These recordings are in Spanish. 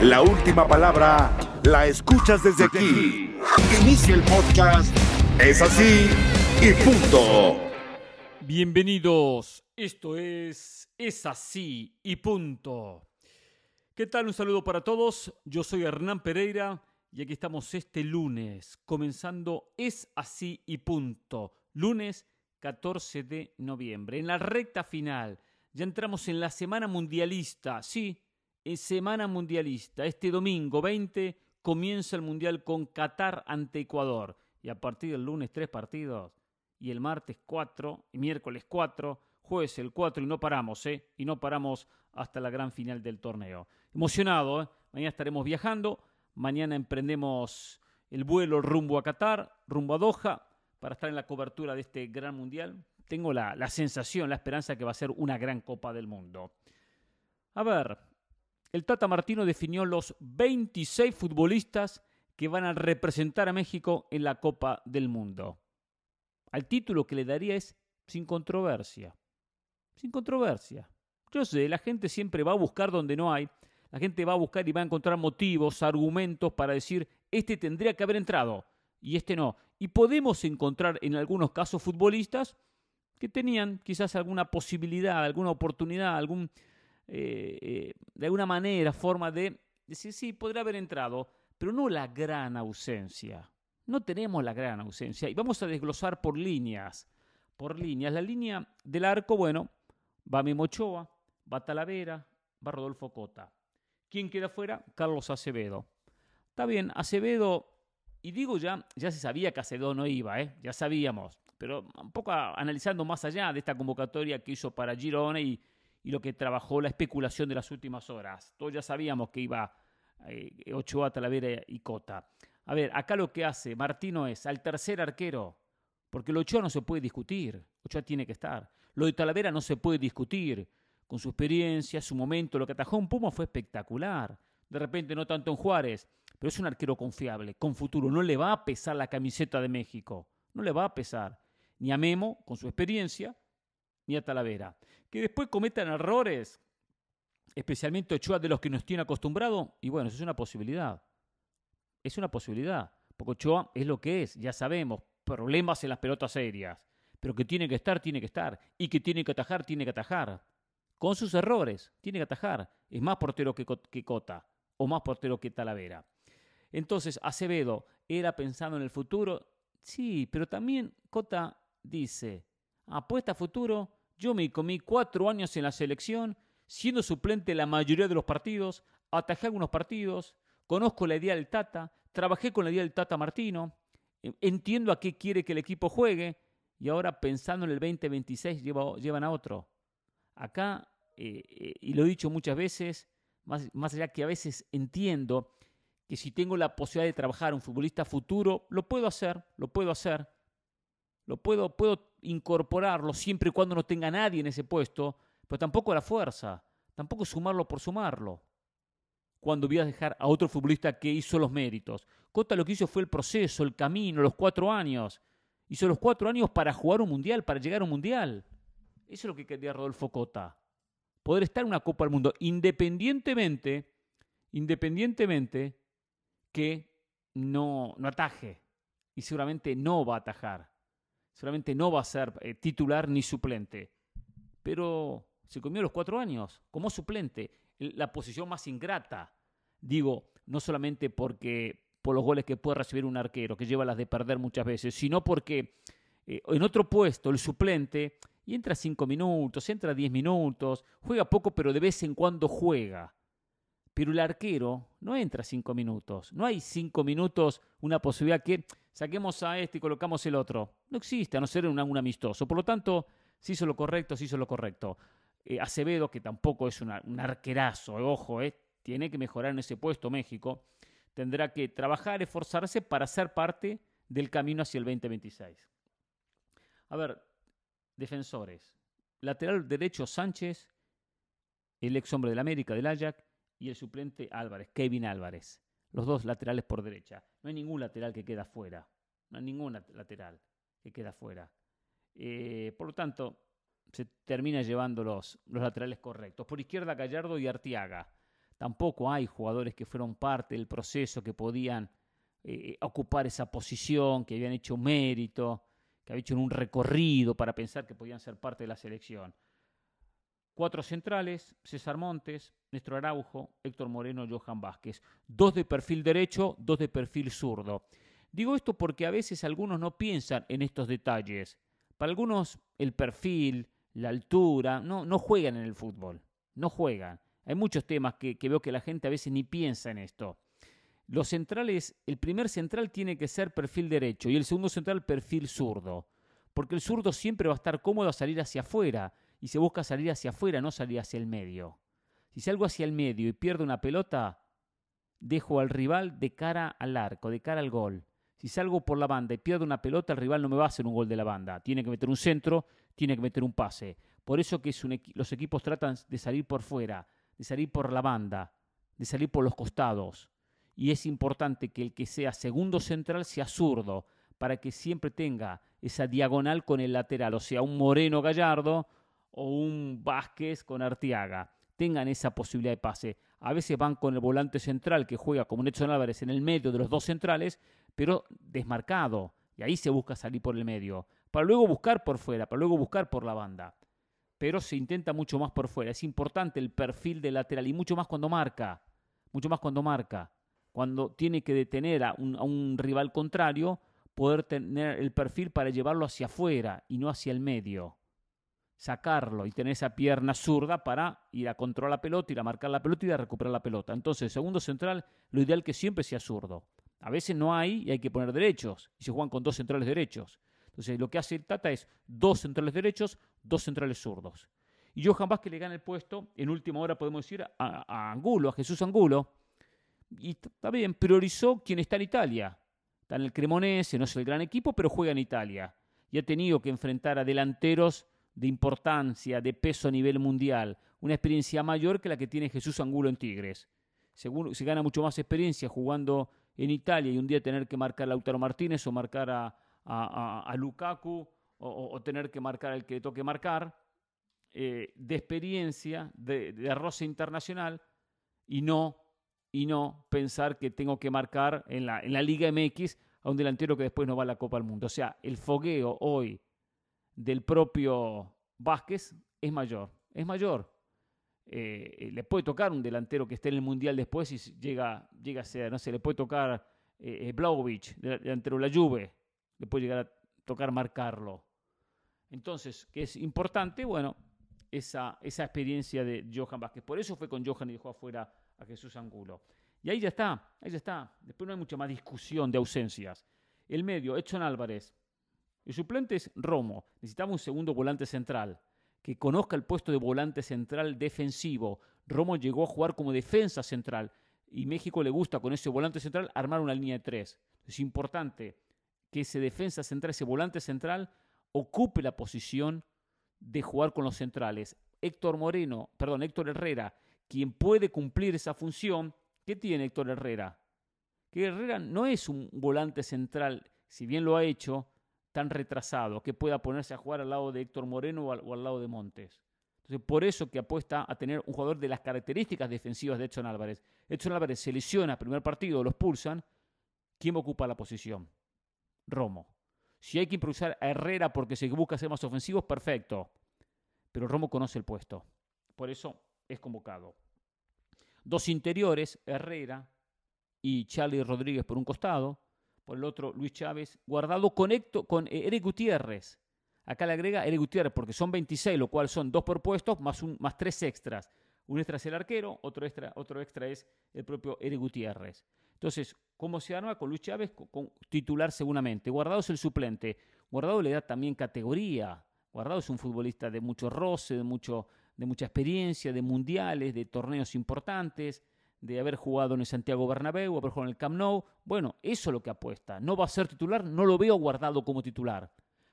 La última palabra la escuchas desde aquí. Inicia el podcast. Es así y punto. Bienvenidos. Esto es Es así y punto. ¿Qué tal? Un saludo para todos. Yo soy Hernán Pereira y aquí estamos este lunes, comenzando Es así y punto. Lunes 14 de noviembre, en la recta final. Ya entramos en la semana mundialista. Sí, es semana mundialista. Este domingo 20 comienza el mundial con Qatar ante Ecuador. Y a partir del lunes tres partidos. Y el martes cuatro, y miércoles cuatro, jueves el cuatro y no paramos, ¿eh? Y no paramos hasta la gran final del torneo. Emocionado, ¿eh? Mañana estaremos viajando. Mañana emprendemos el vuelo rumbo a Qatar, rumbo a Doha, para estar en la cobertura de este gran mundial. Tengo la, la sensación, la esperanza que va a ser una gran Copa del Mundo. A ver, el Tata Martino definió los 26 futbolistas que van a representar a México en la Copa del Mundo. Al título que le daría es sin controversia. Sin controversia. Yo sé, la gente siempre va a buscar donde no hay. La gente va a buscar y va a encontrar motivos, argumentos para decir, este tendría que haber entrado y este no. Y podemos encontrar en algunos casos futbolistas que tenían quizás alguna posibilidad, alguna oportunidad, algún eh, eh, de alguna manera, forma de decir, sí, podría haber entrado, pero no la gran ausencia. No tenemos la gran ausencia. Y vamos a desglosar por líneas. Por líneas. La línea del arco, bueno, va Memo Ochoa, va Talavera, va Rodolfo Cota. ¿Quién queda fuera? Carlos Acevedo. Está bien, Acevedo, y digo ya, ya se sabía que Acevedo no iba, ¿eh? ya sabíamos, pero un poco analizando más allá de esta convocatoria que hizo para Girona y, y lo que trabajó la especulación de las últimas horas. Todos ya sabíamos que iba eh, Ochoa, Talavera y Cota. A ver, acá lo que hace Martino es al tercer arquero, porque lo Ochoa no se puede discutir, Ochoa tiene que estar. Lo de Talavera no se puede discutir, con su experiencia, su momento, lo que atajó un Puma fue espectacular. De repente no tanto en Juárez, pero es un arquero confiable, con futuro. No le va a pesar la camiseta de México, no le va a pesar. Ni a Memo, con su experiencia, ni a Talavera. Que después cometan errores, especialmente Ochoa de los que nos tiene acostumbrado, y bueno, eso es una posibilidad. Es una posibilidad. Porque Ochoa es lo que es, ya sabemos, problemas en las pelotas aéreas. Pero que tiene que estar, tiene que estar. Y que tiene que atajar, tiene que atajar. Con sus errores, tiene que atajar. Es más portero que, que Cota, o más portero que Talavera. Entonces, Acevedo era pensando en el futuro. Sí, pero también Cota dice, apuesta a futuro, yo me comí cuatro años en la selección, siendo suplente la mayoría de los partidos, atajé algunos partidos, conozco la idea del Tata, trabajé con la idea del Tata Martino, e, entiendo a qué quiere que el equipo juegue y ahora pensando en el 2026 llevan a otro. Acá, eh, eh, y lo he dicho muchas veces, más, más allá que a veces entiendo que si tengo la posibilidad de trabajar un futbolista futuro, lo puedo hacer, lo puedo hacer, lo puedo, puedo incorporarlo siempre y cuando no tenga nadie en ese puesto, pero tampoco a la fuerza, tampoco sumarlo por sumarlo. Cuando voy a dejar a otro futbolista que hizo los méritos. Cota lo que hizo fue el proceso, el camino, los cuatro años. Hizo los cuatro años para jugar un mundial, para llegar a un mundial. Eso es lo que quería Rodolfo Cota. Poder estar en una Copa del Mundo, independientemente, independientemente que no, no ataje. Y seguramente no va a atajar seguramente no va a ser eh, titular ni suplente. Pero se comió los cuatro años como suplente, la posición más ingrata. Digo, no solamente porque por los goles que puede recibir un arquero, que lleva las de perder muchas veces, sino porque eh, en otro puesto el suplente y entra cinco minutos, entra diez minutos, juega poco, pero de vez en cuando juega. Pero el arquero no entra cinco minutos. No hay cinco minutos una posibilidad que saquemos a este y colocamos el otro. No existe, a no ser un, un amistoso. Por lo tanto, se hizo lo correcto, se hizo lo correcto. Eh, Acevedo, que tampoco es un arquerazo, eh, ojo, eh, tiene que mejorar en ese puesto México, tendrá que trabajar, esforzarse para ser parte del camino hacia el 2026. A ver, defensores. Lateral derecho Sánchez, el ex hombre del América, del Ajax, y el suplente Álvarez, Kevin Álvarez los dos laterales por derecha. No hay ningún lateral que queda fuera. No hay ningún lateral que queda fuera. Eh, por lo tanto, se termina llevando los, los laterales correctos. Por izquierda, Gallardo y Artiaga. tampoco hay jugadores que fueron parte del proceso, que podían eh, ocupar esa posición, que habían hecho mérito, que habían hecho un recorrido para pensar que podían ser parte de la selección. Cuatro centrales, César Montes, Néstor Araujo, Héctor Moreno, Johan Vázquez. Dos de perfil derecho, dos de perfil zurdo. Digo esto porque a veces algunos no piensan en estos detalles. Para algunos el perfil, la altura, no, no juegan en el fútbol, no juegan. Hay muchos temas que, veo que la gente a veces ni piensa en esto. Los centrales, el primer central tiene que ser perfil derecho y el segundo central perfil zurdo. Porque el zurdo siempre va a estar cómodo a salir hacia afuera y se busca salir hacia afuera, no salir hacia el medio. Si salgo hacia el medio y pierdo una pelota, dejo al rival de cara al arco, de cara al gol. Si salgo por la banda y pierdo una pelota, el rival no me va a hacer un gol de la banda. Tiene que meter un centro, tiene que meter un pase. Por eso que los equipos tratan de salir por fuera, de salir por la banda, de salir por los costados. Y es importante que el que sea segundo central sea zurdo, para que siempre tenga esa diagonal con el lateral, o sea, un Moreno Gallardo o un Vázquez con Artiaga. Tengan esa posibilidad de pase. A veces van con el volante central que juega como Nelson Álvarez en el medio de los dos centrales, pero desmarcado. Y ahí se busca salir por el medio. Para luego buscar por fuera, para luego buscar por la banda pero se intenta mucho más por fuera. Es importante el perfil del lateral y mucho más cuando marca, mucho más cuando marca. Cuando tiene que detener a un, rival contrario, poder tener el perfil para llevarlo hacia afuera y no hacia el medio. Sacarlo y tener esa pierna zurda para ir a controlar la pelota, ir a marcar la pelota y a recuperar la pelota. Entonces, segundo central, lo ideal que siempre sea zurdo. A veces no hay y hay que poner derechos. Y se juegan con dos centrales derechos. Entonces, lo que hace el Tata es dos centrales derechos, dos centrales zurdos. Y Johan Vázquez le gana el puesto, en última hora podemos decir, a, Angulo, a Jesús Angulo. Y está bien, priorizó quien está en Italia. Está en el Cremonese, no es el gran equipo, pero juega en Italia. Y ha tenido que enfrentar a delanteros de importancia, de peso a nivel mundial. Una experiencia mayor que la que tiene Jesús Angulo en Tigres. Se gana mucho más experiencia jugando en Italia y un día tener que marcar a Lautaro Martínez o marcar a, a, Lukaku o, tener que marcar el que toque marcar, eh, de experiencia, de, de roce internacional y no, y no pensar que tengo que marcar en la, en la Liga MX a un delantero que después no va a la Copa del Mundo. O sea, el fogueo hoy del propio Vázquez es mayor, es mayor. Eh, le puede tocar un delantero que esté en el Mundial después y llega, llega a ser, no sé, le puede tocar eh, eh delantero de la Juve, le puede llegar a tocar marcarlo. Entonces, ¿qué es importante? Bueno, esa, esa experiencia de Johan Vázquez. Por eso fue con Johan y dejó afuera a Jesús Angulo. Y ahí ya está, ahí ya está. Después no hay mucha más discusión de ausencias. El medio, Edson Álvarez. El suplente es Romo. Necesitamos un segundo volante central que conozca el puesto de volante central defensivo. Romo llegó a jugar como defensa central y México le gusta con ese volante central armar una línea de tres. Es importante que ese defensa central, ese volante central, ocupe la posición de jugar con los centrales. Héctor Moreno, perdón, Héctor Herrera, quien puede cumplir esa función, ¿qué tiene Héctor Herrera? Que Herrera no es un volante central, si bien lo ha hecho, tan retrasado, que pueda ponerse a jugar al lado de Héctor Moreno o al, lado de Montes. Entonces, por eso que apuesta a tener un jugador de las características defensivas de Edson Álvarez. Edson Álvarez se lesiona, primer partido, los pulsan. ¿Quién ocupa la posición? Romo. Si hay que improvisar a Herrera porque se busca ser más ofensivos, perfecto. Pero Romo conoce el puesto. Por eso es convocado. Dos interiores, Herrera y Charlie Rodríguez por un costado. Por el otro, Luis Chávez, guardado con, con Eric Gutiérrez. Acá le agrega Eric Gutiérrez porque son 26, lo cual son dos por puesto más, un, más tres extras. Un extra es el arquero, otro extra, otro extra es el propio Eric Gutiérrez. Entonces, ¿cómo se arma? Con Luis Chávez, con, titular seguramente. Guardado es el suplente. Guardado le da también categoría. Guardado es un futbolista de mucho roce, de, mucho, de mucha experiencia, de mundiales, de torneos importantes, de haber jugado en el Santiago Bernabéu, haber jugado en el Camp Nou. Bueno, eso es lo que apuesta. No va a ser titular, no lo veo guardado como titular,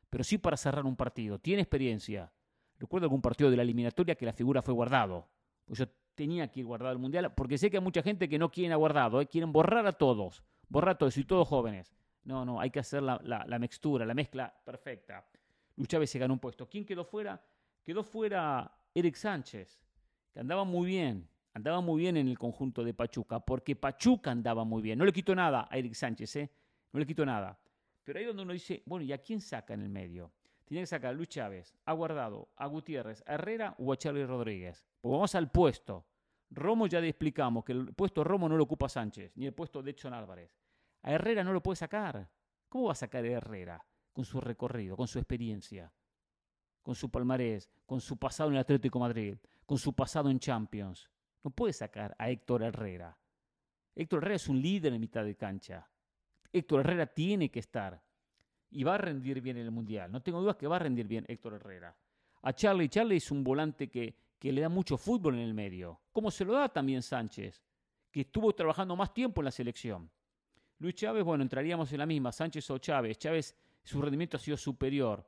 pero sí para cerrar un partido. Tiene experiencia. Recuerdo algún partido de la eliminatoria que la figura fue guardado. Pues yo tenía que ir guardado el mundial, porque sé que hay mucha gente que no quieren aguardado, ¿eh? quieren borrar a todos, borrar a todos y todos jóvenes. No, no, hay que hacer la, la, la mezcla perfecta. Luis Chávez se ganó un puesto. ¿Quién quedó fuera? Quedó fuera Eric Sánchez, que andaba muy bien, andaba muy bien en el conjunto de Pachuca, porque Pachuca andaba muy bien. No le quito nada a Eric Sánchez, ¿eh? No le quito nada. Pero ahí donde uno dice, bueno, ¿y a quién saca en el medio? Tiene que sacar a Luis Chávez, a Guardado, a Gutiérrez, a Herrera o a Charlie Rodríguez. Pues vamos al puesto. Romo ya le explicamos que el puesto Romo no lo ocupa Sánchez, ni el puesto de Edson Álvarez. A Herrera no lo puede sacar. ¿Cómo va a sacar a Herrera? Con su recorrido, con su experiencia, con su palmarés, con su pasado en el Atlético Madrid, con su pasado en Champions. No puede sacar a Héctor Herrera. Héctor Herrera es un líder en mitad de cancha. Héctor Herrera tiene que estar. Y va a rendir bien en el Mundial. No tengo dudas que va a rendir bien Héctor Herrera. A Charlie, Charlie es un volante que, que le da mucho fútbol en el medio. Como se lo da también Sánchez, que estuvo trabajando más tiempo en la selección. Luis Chávez, bueno, entraríamos en la misma, Sánchez o Chávez. Chávez, su rendimiento ha sido superior.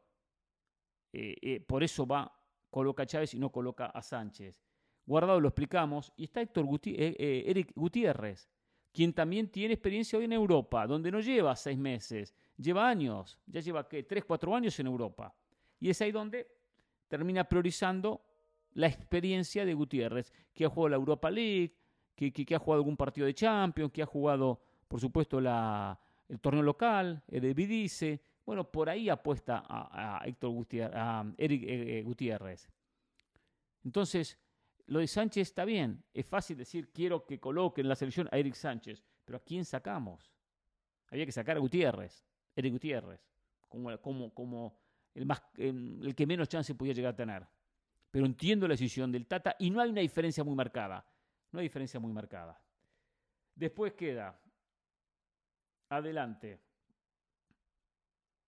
Eh, eh, por eso va, coloca a Chávez y no coloca a Sánchez. Guardado lo explicamos. Y está Héctor eh, Eric Gutiérrez, quien también tiene experiencia hoy en Europa, donde no lleva seis meses, lleva años. Ya lleva, ¿qué? Tres, cuatro años en Europa. Y es ahí donde termina priorizando la experiencia de Gutiérrez, que ha jugado la Europa League, que, que ha jugado algún partido de Champions, que ha jugado por supuesto, la, el torneo local, el de Vidice. Bueno, por ahí apuesta a, Héctor Gutiérrez, a Eric eh, eh, Gutiérrez. Entonces, lo de Sánchez está bien. Es fácil decir, quiero que coloque en la selección a Eric Sánchez. Pero ¿a quién sacamos? Había que sacar a Gutiérrez, Eric Gutiérrez, como, el, el que menos chance podía llegar a tener. Pero entiendo la decisión del Tata y no hay una diferencia muy marcada. No hay diferencia muy marcada. Después queda Adelante.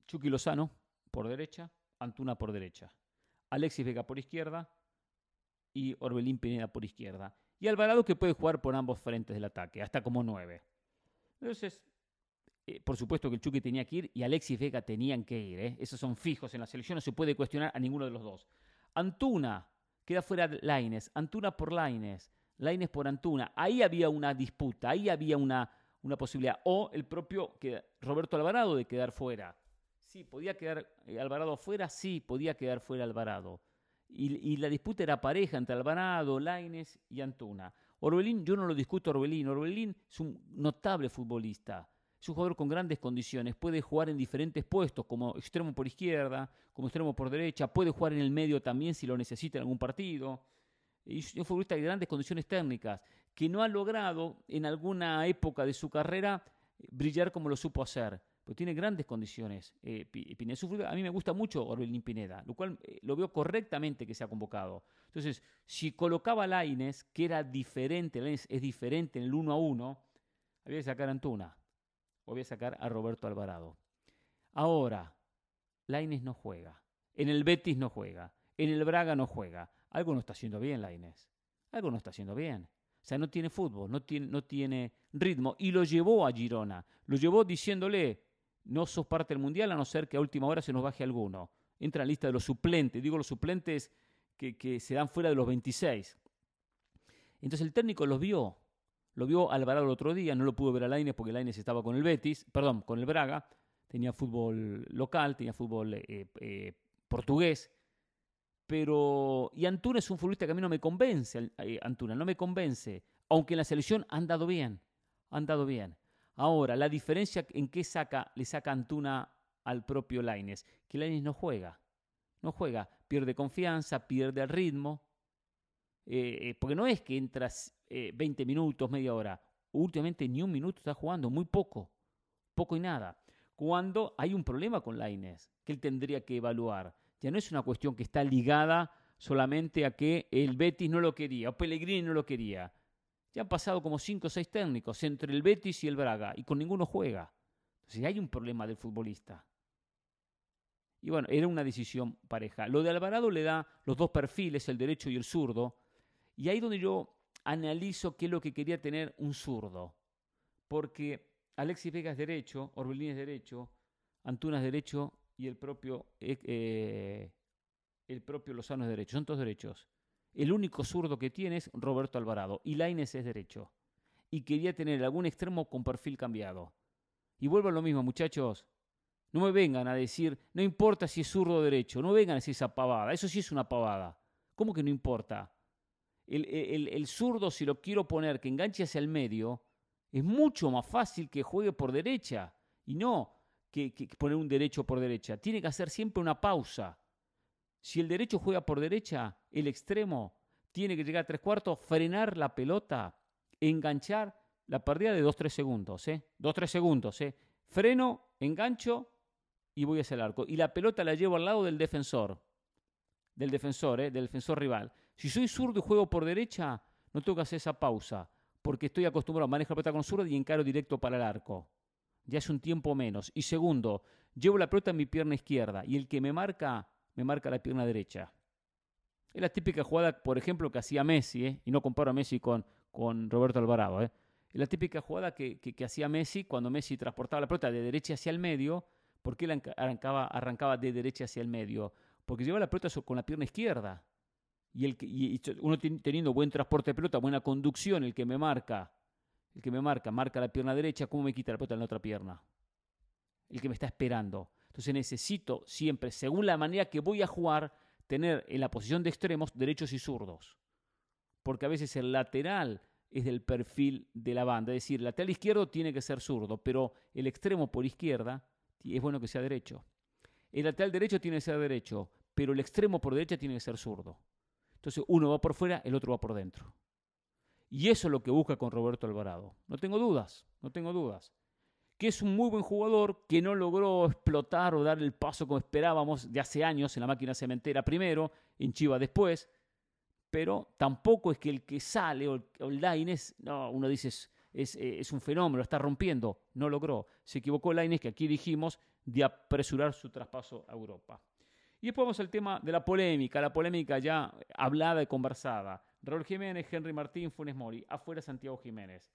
Chucky Lozano por derecha, Antuna por derecha. Alexis Vega por izquierda y Orbelín Pineda por izquierda. Y Alvarado que puede jugar por ambos frentes del ataque, hasta como nueve. Entonces, eh, por supuesto que el Chucky tenía que ir y Alexis Vega tenían que ir. ¿eh? Esos son fijos en la selección, no se puede cuestionar a ninguno de los dos. Antuna queda fuera Laines, Antuna por Laines, Laines por Antuna. Ahí había una disputa, ahí había una, una posibilidad. O el propio Roberto Alvarado de quedar fuera. Sí, podía quedar eh, Alvarado fuera, sí, podía quedar fuera Alvarado. Y, la disputa era pareja entre Alvarado, Laines y Antuna. Orbelín, yo no lo discuto Orbelín. Orbelín es un notable futbolista. Es un jugador con grandes condiciones. Puede jugar en diferentes puestos, como extremo por izquierda, como extremo por derecha. Puede jugar en el medio también si lo necesita en algún partido. Es un futbolista de grandes condiciones técnicas que no ha logrado en alguna época de su carrera brillar como lo supo hacer. Pero tiene grandes condiciones. Eh, Pineda. A mí me gusta mucho Orbelín Pineda, lo cual eh, lo veo correctamente que se ha convocado. Entonces, si colocaba a Laines, que era diferente, Laines es diferente en el uno a uno, había que sacar a Antuna o había que sacar a Roberto Alvarado. Ahora, Laines no juega. En el Betis no juega. En el Braga no juega. Algo no está haciendo bien Laines. Algo no está haciendo bien. O sea, no tiene fútbol, no tiene, no tiene ritmo. Y lo llevó a Girona. Lo llevó diciéndole, no sos parte del Mundial a no ser que a última hora se nos baje alguno. Entra en la lista de los suplentes. Digo los suplentes que, se dan fuera de los 26. Entonces el técnico los vio. Lo vio Alvarado el otro día, no lo pudo ver a Laines porque Laines estaba con el Betis, perdón, con el Braga. Tenía fútbol local, tenía fútbol eh, eh, portugués. Pero, y Antuna es un futbolista que a mí no me convence, eh, Antuna, no me convence, aunque en la selección han dado bien, han dado bien. Ahora, la diferencia en qué saca, le saca Antuna al propio Laines, que Laines no juega, no juega, pierde confianza, pierde el ritmo, eh, eh, porque no es que entras 20 minutos, media hora, últimamente ni un minuto está jugando, muy poco, poco y nada. Cuando hay un problema con Laines, que él tendría que evaluar ya no es una cuestión que está ligada solamente a que el Betis no lo quería o Pellegrini no lo quería. Ya han pasado como cinco o seis técnicos entre el Betis y el Braga y con ninguno juega. Entonces hay un problema del futbolista. Y bueno, era una decisión pareja. Lo de Alvarado le da los dos perfiles, el derecho y el zurdo. Y ahí donde yo analizo qué es lo que quería tener un zurdo. Porque Alexis Vega es derecho, Orbelín es derecho, Antuna es derecho y el propio, eh, eh, el propio Lozano es derecho. Son todos derechos. El único zurdo que tiene es Roberto Alvarado. Y Laines es derecho. Y quería tener algún extremo con perfil cambiado. Y vuelvo a lo mismo, muchachos. No me vengan a decir, no importa si es zurdo o derecho. No vengan a decir esa pavada. Eso sí es una pavada. ¿Cómo que no importa? El, zurdo, si lo quiero poner que enganche hacia el medio, es mucho más fácil que juegue por derecha y no que, que poner un derecho por derecha. Tiene que hacer siempre una pausa. Si el derecho juega por derecha, el extremo tiene que llegar a tres cuartos, frenar la pelota, enganchar la pérdida de 2-3 segundos, ¿eh? 2-3 segundos, ¿eh? Freno, engancho y voy hacia el arco. Y la pelota la llevo al lado del defensor, del defensor, ¿eh? del defensor rival. Si soy zurdo y juego por derecha, no tengo que hacer esa pausa, porque estoy acostumbrado a manejar la pelota con zurdo y encaro directo para el arco. Ya es un tiempo menos. Y segundo, llevo la pelota en mi pierna izquierda y el que me marca, me marca la pierna derecha. Es la típica jugada, por ejemplo, que hacía Messi, ¿eh? y no comparo a Messi con, con Roberto Alvarado. ¿eh? Es la típica jugada que, hacía Messi cuando Messi transportaba la pelota de derecha hacia el medio. ¿Por qué él arrancaba, arrancaba de derecha hacia el medio? Porque llevaba la pelota con la pierna izquierda. Y, el, y uno teniendo buen transporte de pelota, buena conducción, el que me marca, el que me marca, marca la pierna derecha, ¿cómo me quita la pelota en la otra pierna? El que me está esperando. Entonces necesito siempre, según la manera que voy a jugar, tener en la posición de extremos derechos y zurdos. Porque a veces el lateral es del perfil de la banda. Es decir, el lateral izquierdo tiene que ser zurdo, pero el extremo por izquierda es bueno que sea derecho. El lateral derecho tiene que ser derecho, pero el extremo por derecha tiene que ser zurdo. Entonces uno va por fuera, el otro va por dentro. Y eso es lo que busca con Roberto Alvarado. No tengo dudas, no tengo dudas. Que es un muy buen jugador que no logró explotar o dar el paso como esperábamos de hace años en la máquina cementera primero, en Chiva después, pero tampoco es que el que sale o el, Laines, no, uno dice es, un fenómeno, está rompiendo, no logró. Se equivocó Laines, que aquí dijimos, de apresurar su traspaso a Europa. Y después vamos al tema de la polémica, la polémica ya hablada y conversada. Raúl Jiménez, Henry Martín, Funes Mori, afuera Santiago Jiménez.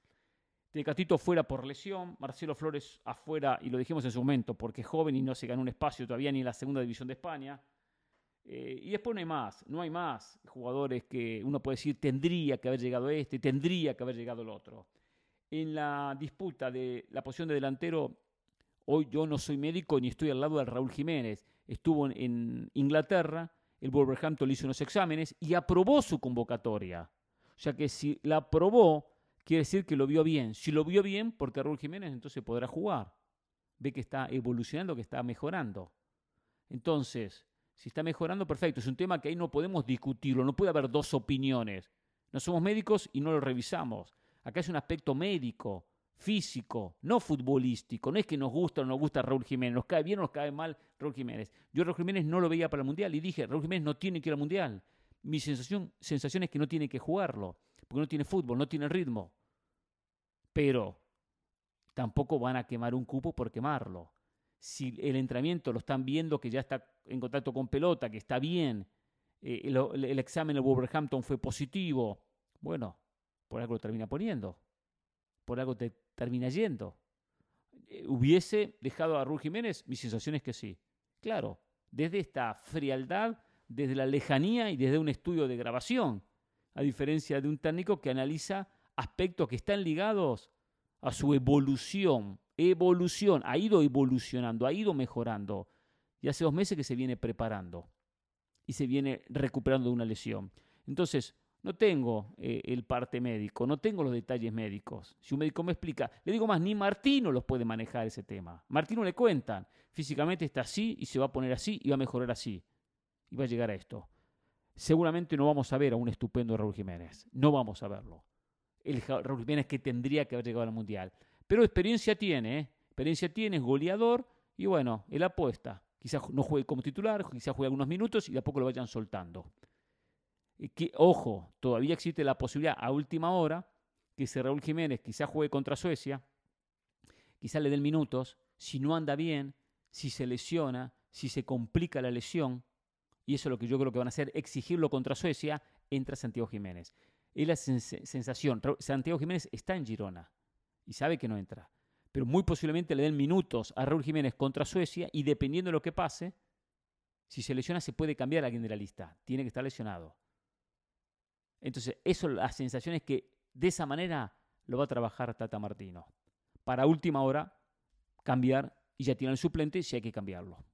Tecatito fuera por lesión, Marcelo Flores afuera, y lo dijimos en su momento, porque es joven y no se ganó un espacio todavía ni en la segunda división de España. Eh, y después no hay más, no hay más jugadores que uno puede decir tendría que haber llegado este, tendría que haber llegado el otro. En la disputa de la posición de delantero, hoy yo no soy médico ni estoy al lado de Raúl Jiménez. Estuvo en Inglaterra, el Wolverhampton hizo unos exámenes y aprobó su convocatoria. O sea que si la aprobó, quiere decir que lo vio bien. Si lo vio bien, porque Raúl Jiménez entonces podrá jugar. Ve que está evolucionando, que está mejorando. Entonces, si está mejorando, perfecto. Es un tema que ahí no podemos discutirlo, no puede haber dos opiniones. No somos médicos y no lo revisamos. Acá es un aspecto médico, físico, no futbolístico. No es que nos gusta o no nos gusta Raúl Jiménez, nos cae bien o nos cae mal Raúl Jiménez. Yo Raúl Jiménez no lo veía para el Mundial y dije, Raúl Jiménez no tiene que ir al Mundial. Mi sensación, sensación es que no tiene que jugarlo, porque no tiene fútbol, no tiene ritmo. Pero tampoco van a quemar un cupo por quemarlo si el entrenamiento lo están viendo que ya está en contacto con pelota, que está bien, eh, el, examen de Wolverhampton fue positivo, bueno, por algo lo termina poniendo, por algo te termina yendo. Eh, ¿Hubiese dejado a Raúl Jiménez? Mi sensación es que sí. Claro, desde esta frialdad, desde la lejanía y desde un estudio de grabación, a diferencia de un técnico que analiza aspectos que están ligados a su evolución evolución, ha ido evolucionando, ha ido mejorando. Y hace dos meses que se viene preparando y se viene recuperando de una lesión. Entonces, no tengo eh, el parte médico, no tengo los detalles médicos. Si un médico me explica, le digo más, ni Martino los puede manejar ese tema. Martino le cuentan, físicamente está así y se va a poner así y va a mejorar así. Y va a llegar a esto. Seguramente no vamos a ver a un estupendo Raúl Jiménez. No vamos a verlo. El Raúl Jiménez que tendría que haber llegado al Mundial. Pero experiencia tiene, ¿eh? experiencia tiene, es goleador y bueno, él apuesta. Quizás no juegue como titular, quizás juegue algunos minutos y de a poco lo vayan soltando. que, ojo, todavía existe la posibilidad a última hora que ese Raúl Jiménez quizás juegue contra Suecia, quizás le den minutos, si no anda bien, si se lesiona, si se complica la lesión, y eso es lo que yo creo que van a hacer, exigirlo contra Suecia, entra Santiago Jiménez. Es la sensación, Santiago Jiménez está en Girona y sabe que no entra. Pero muy posiblemente le den minutos a Raúl Jiménez contra Suecia y dependiendo de lo que pase, si se lesiona se puede cambiar a alguien de la lista. Tiene que estar lesionado. Entonces, eso, la sensación es que de esa manera lo va a trabajar Tata Martino. Para última hora, cambiar y ya tiene el suplente si hay que cambiarlo.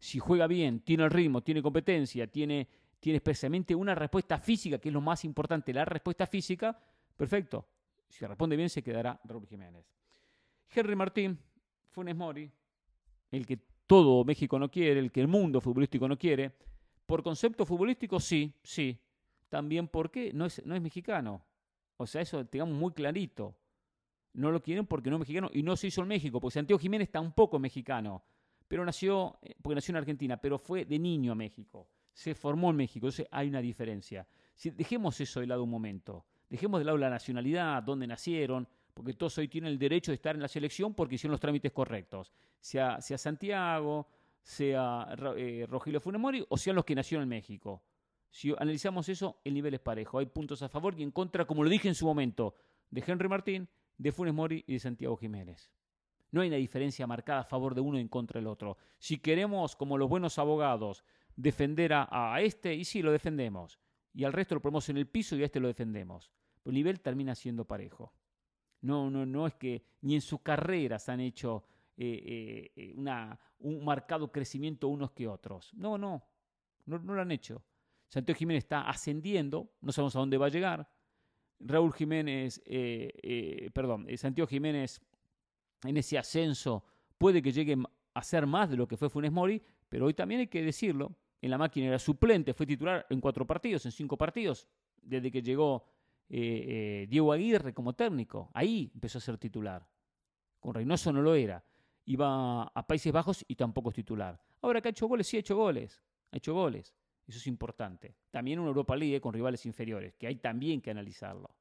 Si juega bien, tiene el ritmo, tiene competencia, tiene, tiene especialmente una respuesta física, que es lo más importante, la respuesta física, perfecto. Si responde bien, se quedará Raúl Jiménez. Henry Martín, Funes Mori, el que todo México no quiere, el que el mundo futbolístico no quiere. Por concepto futbolístico, sí, sí. También porque no es, no es mexicano. O sea, eso digamos muy clarito. No lo quieren porque no es mexicano y no se hizo en México, porque Santiago Jiménez tampoco es mexicano, pero nació, eh, porque nació en Argentina, pero fue de niño a México, se formó en México, entonces hay una diferencia. Si, dejemos eso de lado un momento, dejemos de lado la nacionalidad, dónde nacieron, porque todos hoy tienen el derecho de estar en la selección porque hicieron los trámites correctos, sea, sea Santiago, sea eh, Rogelio Funemori o sean los que nacieron en México. Si analizamos eso, el nivel es parejo. Hay puntos a favor y en contra, como lo dije en su momento, de Henry Martín de Funes Mori y de Santiago Jiménez. No hay una diferencia marcada a favor de uno en contra del otro. Si queremos, como los buenos abogados, defender a, este, y sí, lo defendemos. Y al resto lo ponemos en el piso y a este lo defendemos. el nivel termina siendo parejo. No, no, no es que ni en sus carreras han hecho eh, eh, eh, un marcado crecimiento unos que otros. No, no, no, no lo han hecho. Santiago Jiménez está ascendiendo, no sabemos a dónde va a llegar. Raúl Jiménez, perdón, Santiago Jiménez en ese ascenso puede que llegue a ser más de lo que fue Funes Mori, pero hoy también hay que decirlo, en la máquina era suplente, fue titular en cuatro partidos, en cinco partidos, desde que llegó Diego Aguirre como técnico. Ahí empezó a ser titular. Con Reynoso no lo era. Iba a Países Bajos y tampoco es titular. Ahora que ha hecho goles, sí ha hecho goles. Ha hecho goles. Eso es importante. También una Europa League con rivales inferiores, que hay también que analizarlo.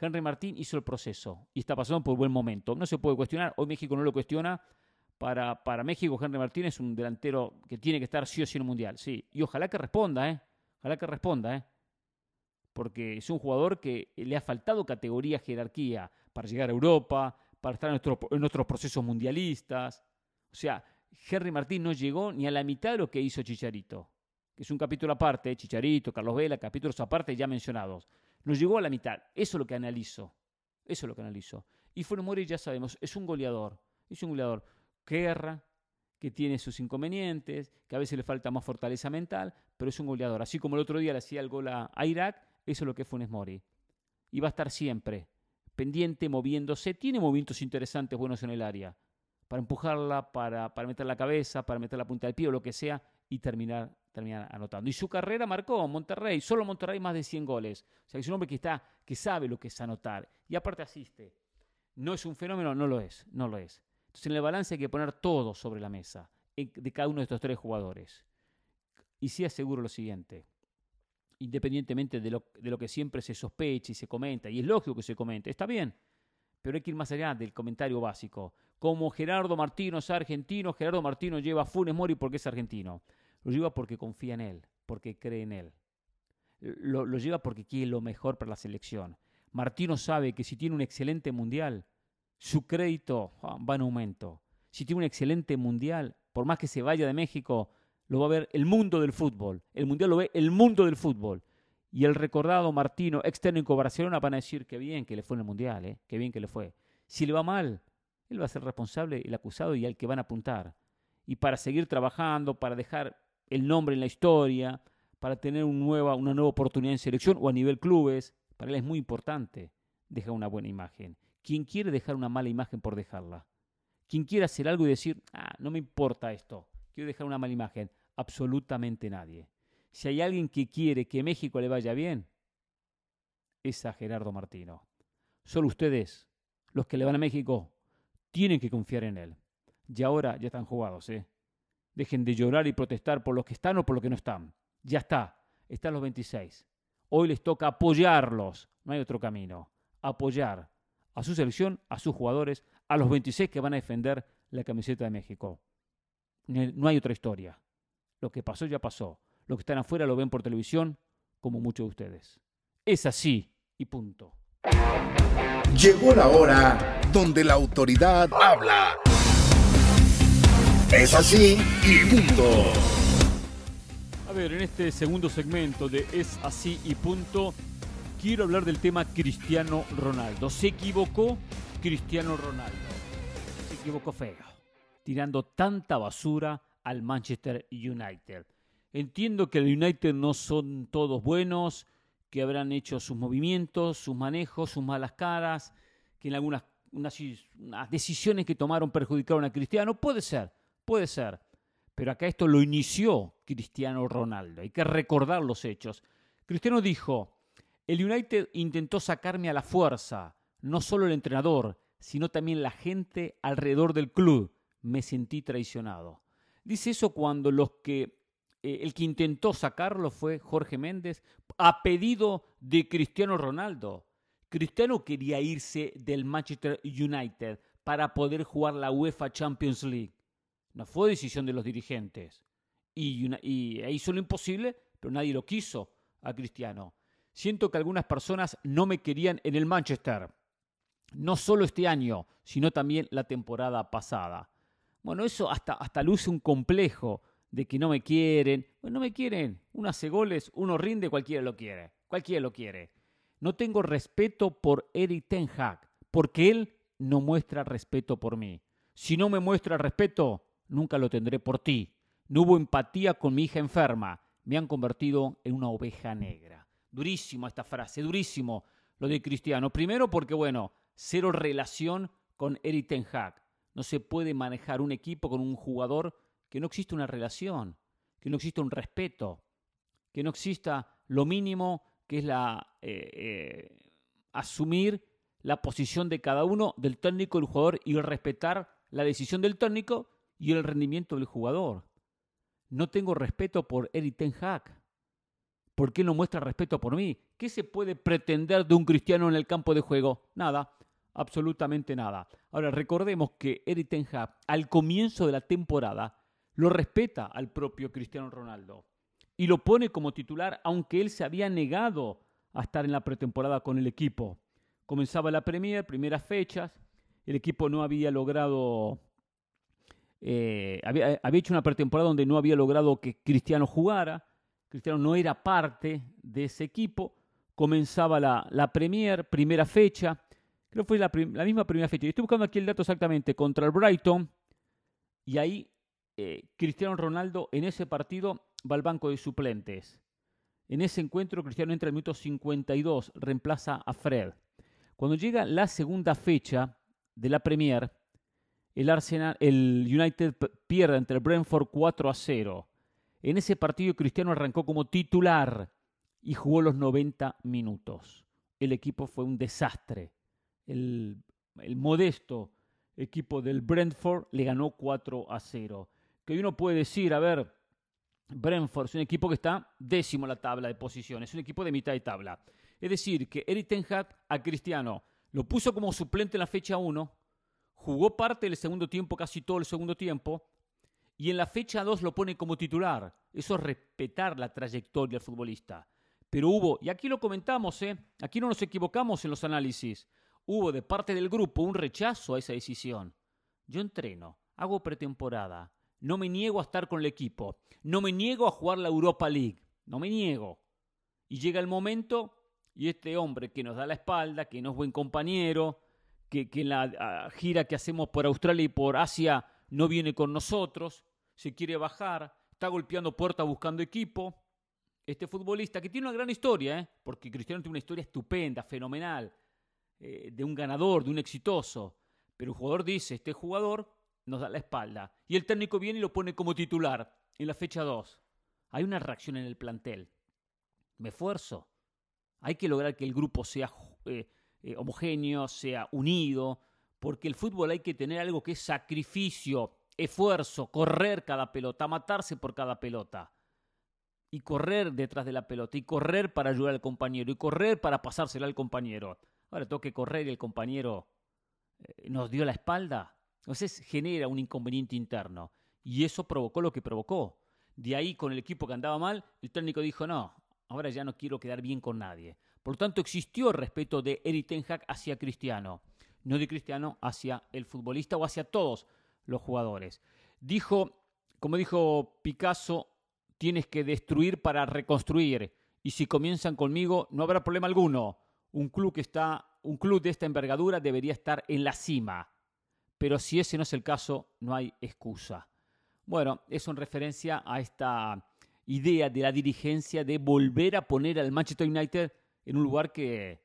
Henry Martín hizo el proceso y está pasando por buen momento. No se puede cuestionar, hoy México no lo cuestiona. Para, para México, Henry Martín es un delantero que tiene que estar sí o sí en el Mundial. Sí, y ojalá que responda, ¿eh? Ojalá que responda, ¿eh? Porque es un jugador que le ha faltado categoría, jerarquía para llegar a Europa, para estar en, en nuestros procesos mundialistas. O sea, Henry Martín no llegó ni a la mitad de lo que hizo Chicharito es un capítulo aparte, Chicharito, Carlos Vela, capítulos aparte ya mencionados. Nos llegó a la mitad. Eso es lo que analizo. Eso es lo que analizo. Y Funes Mori ya sabemos, es un goleador. Es un goleador que erra, que tiene sus inconvenientes, que a veces le falta más fortaleza mental, pero es un goleador. Así como el otro día le hacía el gol a, Irak, eso es lo que es Funes Mori. Y va a estar siempre pendiente, moviéndose. Tiene movimientos interesantes, buenos en el área. Para empujarla, para, para meter la cabeza, para meter la punta del pie o lo que sea, y terminar, terminar anotando. Y su carrera marcó Monterrey, solo Monterrey más de 100 goles. O sea, es un hombre que, está, que sabe lo que es anotar y aparte asiste. ¿No es un fenómeno? No lo es, no lo es. Entonces en el balance hay que poner todo sobre la mesa de cada uno de estos tres jugadores. Y sí aseguro lo siguiente, independientemente de lo, de lo que siempre se sospecha y se comenta, y es lógico que se comente, está bien, pero hay que ir más allá del comentario básico. Como Gerardo Martino es argentino, Gerardo Martino lleva Funes Mori porque es argentino. Lo lleva porque confía en él, porque cree en él. Lo, lleva porque quiere lo mejor para la selección. Martino sabe que si tiene un excelente mundial, su crédito ah, va en aumento. Si tiene un excelente mundial, por más que se vaya de México, lo va a ver el mundo del fútbol. El mundial lo ve el mundo del fútbol. Y el recordado Martino, ex técnico Barcelona, van a decir que bien que le fue en el mundial, ¿eh? que bien que le fue. Si le va mal, él va a ser responsable, el acusado y al que van a apuntar. Y para seguir trabajando, para dejar el nombre en la historia, para tener una nueva, oportunidad en selección o a nivel clubes. Para él es muy importante dejar una buena imagen. ¿Quién quiere dejar una mala imagen por dejarla? ¿Quién quiere hacer algo y decir, ah, no me importa esto, quiero dejar una mala imagen? Absolutamente nadie. Si hay alguien que quiere que México le vaya bien, es a Gerardo Martino. Solo ustedes, los que le van a México, tienen que confiar en él. Y ahora ya están jugados, ¿eh? Dejen de llorar y protestar por los que están o por los que no están. Ya está, están los 26. Hoy les toca apoyarlos, no hay otro camino. Apoyar a su selección, a sus jugadores, a los 26 que van a defender la camiseta de México. No hay otra historia. Lo que pasó ya pasó. Los que están afuera lo ven por televisión, como muchos de ustedes. Es así y punto. Llegó la hora donde la autoridad habla. Es así y punto. A ver, en este segundo segmento de Es así y punto, quiero hablar del tema Cristiano Ronaldo. Se equivocó Cristiano Ronaldo. Se equivocó feo, tirando tanta basura al Manchester United. entiendo que el United no son todos buenos, que habrán hecho sus movimientos, sus manejos, sus malas caras, que en algunas unas, decisiones que tomaron perjudicaron a Cristiano. Puede ser, puede ser. Pero acá esto lo inició Cristiano Ronaldo. Hay que recordar los hechos. Cristiano dijo, el United intentó sacarme a la fuerza, no solo el entrenador, sino también la gente alrededor del club. Me sentí traicionado. Dice eso cuando los que eh, el que intentó sacarlo fue Jorge Méndez a pedido de Cristiano Ronaldo. Cristiano quería irse del Manchester United para poder jugar la UEFA Champions League. No fue decisión de los dirigentes. Y, y hizo lo imposible, pero nadie lo quiso a Cristiano. Siento que algunas personas no me querían en el Manchester. No solo este año, sino también la temporada pasada. Bueno, eso hasta, hasta luce un complejo de que no me quieren. Bueno, no me quieren. Uno hace goles, uno rinde, cualquiera lo quiere. Cualquiera lo quiere. No tengo respeto por Eric Ten Hag, porque él no muestra respeto por mí. Si no me muestra respeto, nunca lo tendré por ti. No hubo empatía con mi hija enferma. Me han convertido en una oveja negra. Durísimo esta frase, durísimo lo de Cristiano. Primero porque, bueno, cero relación con Eric Ten Hag. No se puede manejar un equipo con un jugador que no existe una relación, que no existe un respeto, que no exista lo mínimo que es la eh, eh, asumir la posición de cada uno, del técnico, del jugador, y respetar la decisión del técnico y el rendimiento del jugador. No tengo respeto por Eric Ten Hag. ¿Por qué no muestra respeto por mí? ¿Qué se puede pretender de un cristiano en el campo de juego? Nada, absolutamente nada. Ahora, recordemos que Eric Ten Hag, al comienzo de la temporada, lo respeta al propio Cristiano Ronaldo y lo pone como titular, aunque él se había negado a estar en la pretemporada con el equipo. Comenzaba la Premier, primeras fechas, el equipo no había logrado, eh, había, hecho una pretemporada donde no había logrado que Cristiano jugara, Cristiano no era parte de ese equipo, comenzaba la, la Premier, primera fecha, creo que fue la, misma primera fecha, estoy buscando aquí el dato exactamente, contra el Brighton, y ahí eh, Cristiano Ronaldo en ese partido va al banco de suplentes. En ese encuentro Cristiano entra en minuto 52, reemplaza a Fred. Cuando llega la segunda fecha de la Premier, el Arsenal, el United pierde entre el Brentford 4 a 0. En ese partido Cristiano arrancó como titular y jugó los 90 minutos. El equipo fue un desastre. El, el modesto equipo del Brentford le ganó 4 a 0 que uno puede decir, a ver, Brentford es un equipo que está décimo en la tabla de posiciones, es un equipo de mitad de tabla. Es decir, que Eric Ten Hag a Cristiano lo puso como suplente en la fecha 1, jugó parte del segundo tiempo, casi todo el segundo tiempo, y en la fecha 2 lo pone como titular. Eso es respetar la trayectoria del futbolista. Pero hubo, y aquí lo comentamos, ¿eh? aquí no nos equivocamos en los análisis, hubo de parte del grupo un rechazo a esa decisión. Yo entreno, hago pretemporada, no me niego a estar con el equipo. No me niego a jugar la Europa League. No me niego. Y llega el momento y este hombre que nos da la espalda, que no es buen compañero, que, en la ah, gira que hacemos por Australia y por Asia no viene con nosotros, se quiere bajar, está golpeando puertas buscando equipo. Este futbolista que tiene una gran historia, ¿eh? porque Cristiano tiene una historia estupenda, fenomenal, eh, de un ganador, de un exitoso. Pero el jugador dice, este jugador nos da la espalda. Y el técnico viene y lo pone como titular en la fecha 2. Hay una reacción en el plantel. Me esfuerzo. Hay que lograr que el grupo sea eh, eh, homogéneo, sea unido, porque el fútbol hay que tener algo que es sacrificio, esfuerzo, correr cada pelota, matarse por cada pelota. Y correr detrás de la pelota, y correr para ayudar al compañero, y correr para pasársela al compañero. Ahora tengo que correr y el compañero eh, nos dio la espalda. Entonces genera un inconveniente interno y eso provocó lo que provocó. De ahí con el equipo que andaba mal, el técnico dijo, no, ahora ya no quiero quedar bien con nadie. Por tanto, existió respeto de Eric Ten hacia Cristiano, no de Cristiano hacia el futbolista o hacia todos los jugadores. Dijo, como dijo Picasso, tienes que destruir para reconstruir. Y si comienzan conmigo, no habrá problema alguno. Un club que está, un club de esta envergadura debería estar en la cima pero si ese no es el caso, no hay excusa. Bueno, eso en referencia a esta idea de la dirigencia de volver a poner al Manchester United en un lugar que,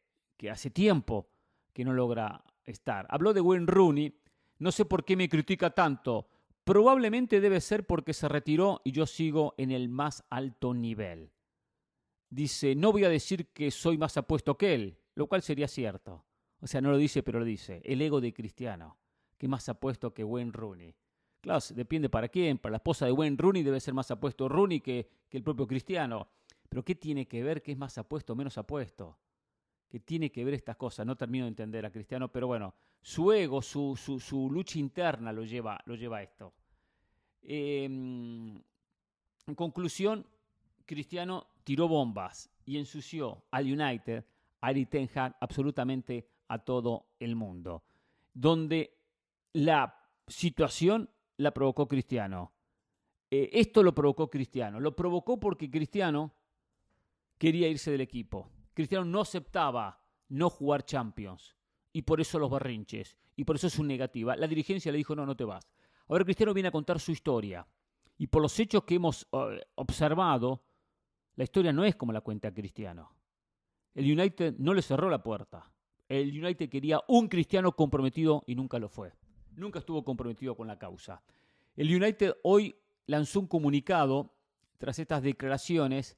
hace tiempo que no logra estar. Habló de Wayne Rooney, no sé por qué me critica tanto, probablemente debe ser porque se retiró y yo sigo en el más alto nivel. Dice, no voy a decir que soy más apuesto que él, lo cual sería cierto. O sea, no lo dice, pero lo dice. El ego de Cristiano, que más apuesto que Wayne Rooney. Claro, depende para quién. Para la esposa de Wayne Rooney debe ser más apuesto Rooney que el propio Cristiano. Pero ¿qué tiene que ver qué es más apuesto o menos apuesto? ¿Qué tiene que ver estas cosas? No termino de entender a Cristiano, pero bueno, su ego, su, su, lucha interna lo lleva, lo lleva a esto. Em, en conclusión, Cristiano tiró bombas y ensució al United, a Eric Ten absolutamente a todo el mundo. Donde la situación la provocó Cristiano. Eh, esto lo provocó Cristiano. Lo provocó porque Cristiano quería irse del equipo. Cristiano no aceptaba no jugar Champions. Y por eso los barrinches. Y por eso es un negativa. La dirigencia le dijo, no, no te vas. Ahora Cristiano viene a contar su historia. Y por los hechos que hemos observado, la historia no es como la cuenta Cristiano. El United no le cerró la puerta. El United quería un cristiano comprometido y nunca lo fue. Nunca estuvo comprometido con la causa. El United hoy lanzó un comunicado tras estas declaraciones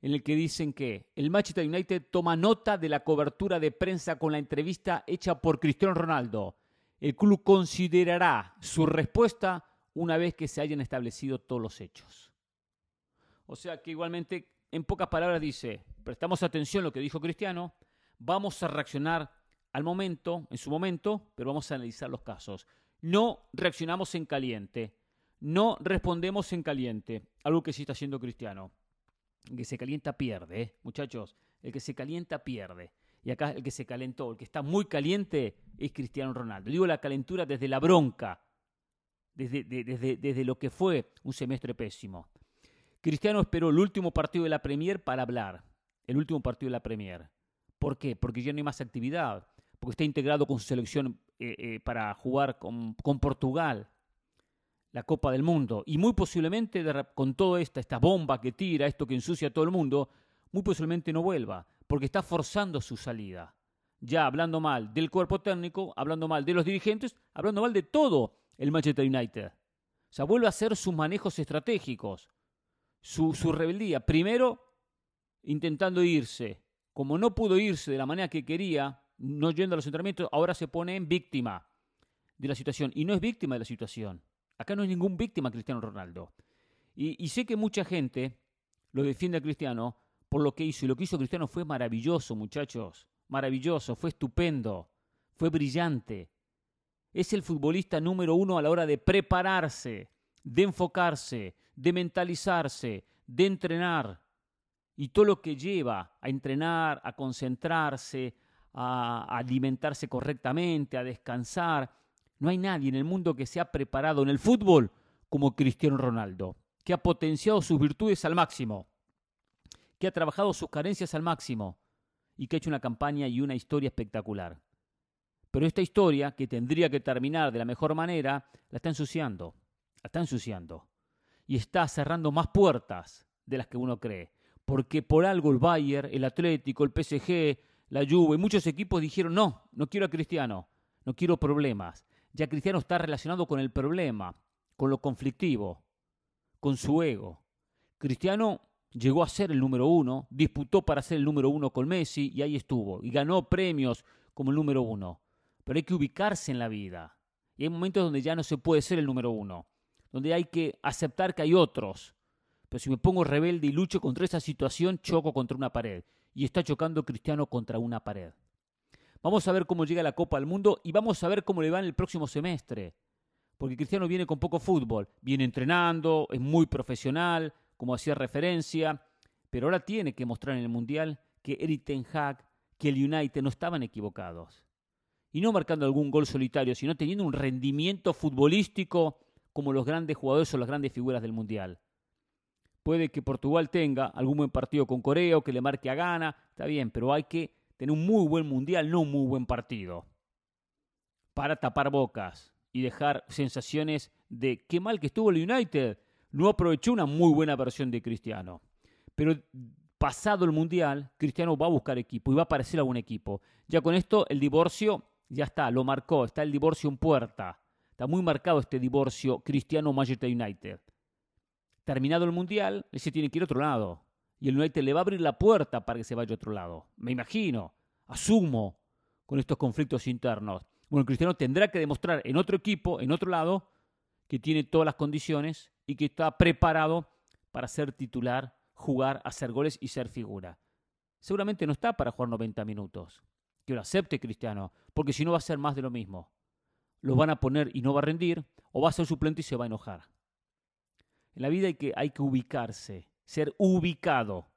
en el que dicen que el Manchester United toma nota de la cobertura de prensa con la entrevista hecha por Cristiano Ronaldo. El club considerará su respuesta una vez que se hayan establecido todos los hechos. O sea que igualmente, en pocas palabras dice, prestamos atención a lo que dijo Cristiano, vamos a reaccionar al momento, en su momento, pero vamos a analizar los casos. No reaccionamos en caliente, no respondemos en caliente, algo que sí está haciendo Cristiano. El que se calienta pierde, ¿eh? muchachos. El que se calienta pierde. Y acá el que se calentó, el que está muy caliente es Cristiano Ronaldo. Digo la calentura desde la bronca, desde, desde, desde lo que fue un semestre pésimo. Cristiano esperó el último partido de la Premier para hablar. El último partido de la Premier. ¿Por qué? Porque ya no hay más actividad. Porque está integrado con su selección eh, eh, para jugar con, con Portugal la Copa del Mundo. Y muy posiblemente con toda esta, esta bomba que tira, esto que ensucia a todo el mundo, muy posiblemente no vuelva, porque está forzando su salida. Ya hablando mal del cuerpo técnico, hablando mal de los dirigentes, hablando mal de todo el Manchester United. O sea, vuelve a hacer sus manejos estratégicos, su, su rebeldía. Primero, intentando irse. Como no pudo irse de la manera que quería, no yendo a los entrenamientos, ahora se pone en víctima de la situación. Y no es víctima de la situación. Acá no hay ningún víctima Cristiano Ronaldo. Y, sé que mucha gente lo defiende a Cristiano por lo que hizo. Y lo que hizo Cristiano fue maravilloso, muchachos. Maravilloso, fue estupendo, fue brillante. Es el futbolista número uno a la hora de prepararse, de enfocarse, de mentalizarse, de entrenar. Y todo lo que lleva a entrenar, a concentrarse, a alimentarse correctamente, a descansar. No hay nadie en el mundo que se ha preparado en el fútbol como Cristiano Ronaldo, que ha potenciado sus virtudes al máximo, que ha trabajado sus carencias al máximo y que ha hecho una campaña y una historia espectacular. Pero esta historia, que tendría que terminar de la mejor manera, la está ensuciando, la está ensuciando. Y está cerrando más puertas de las que uno cree. Porque por algo el Bayern, el Atlético, el PSG, la Juve, muchos equipos dijeron, no, no quiero a Cristiano, no quiero problemas ya Cristiano está relacionado con el problema, con lo conflictivo, con su ego. Cristiano llegó a ser el número uno, disputó para ser el número uno con Messi y ahí estuvo, y ganó premios como el número uno. Pero hay que ubicarse en la vida. Y hay momentos donde ya no se puede ser el número uno, donde hay que aceptar que hay otros. Pero si me pongo rebelde y lucho contra esa situación, choco contra una pared. Y está chocando Cristiano contra una pared. Vamos a ver cómo llega la Copa al Mundo y vamos a ver cómo le va en el próximo semestre. Porque Cristiano viene con poco fútbol, viene entrenando, es muy profesional, como hacía referencia, pero ahora tiene que mostrar en el Mundial que Eric Ten que el United no estaban equivocados. Y no marcando algún gol solitario, sino teniendo un rendimiento futbolístico como los grandes jugadores o las grandes figuras del Mundial. Puede que Portugal tenga algún buen partido con Corea o que le marque a Ghana, está bien, pero hay que tener un muy buen mundial, no un muy buen partido. Para tapar bocas y dejar sensaciones de qué mal que estuvo el United. no aprovechó una muy buena versión de Cristiano. Pero pasado el Mundial, Cristiano va a buscar equipo y va a aparecer algún equipo. Ya con esto el divorcio ya está, lo marcó, está el divorcio en puerta. Está muy marcado este divorcio Cristiano-Manchester United. Terminado el Mundial, ese tiene que ir a otro lado. Y el United le va a abrir la puerta para que se vaya a otro lado. Me imagino, asumo, con estos conflictos internos. Bueno, Cristiano tendrá que demostrar en otro equipo, en otro lado, que tiene todas las condiciones y que está preparado para ser titular, jugar, hacer goles y ser figura. Seguramente no está para jugar 90 minutos. Que lo acepte Cristiano, porque si no va a ser más de lo mismo. Lo van a poner y no va a rendir, o va a ser suplente y se va a enojar. En la vida hay que, hay que ubicarse, ser ubicado.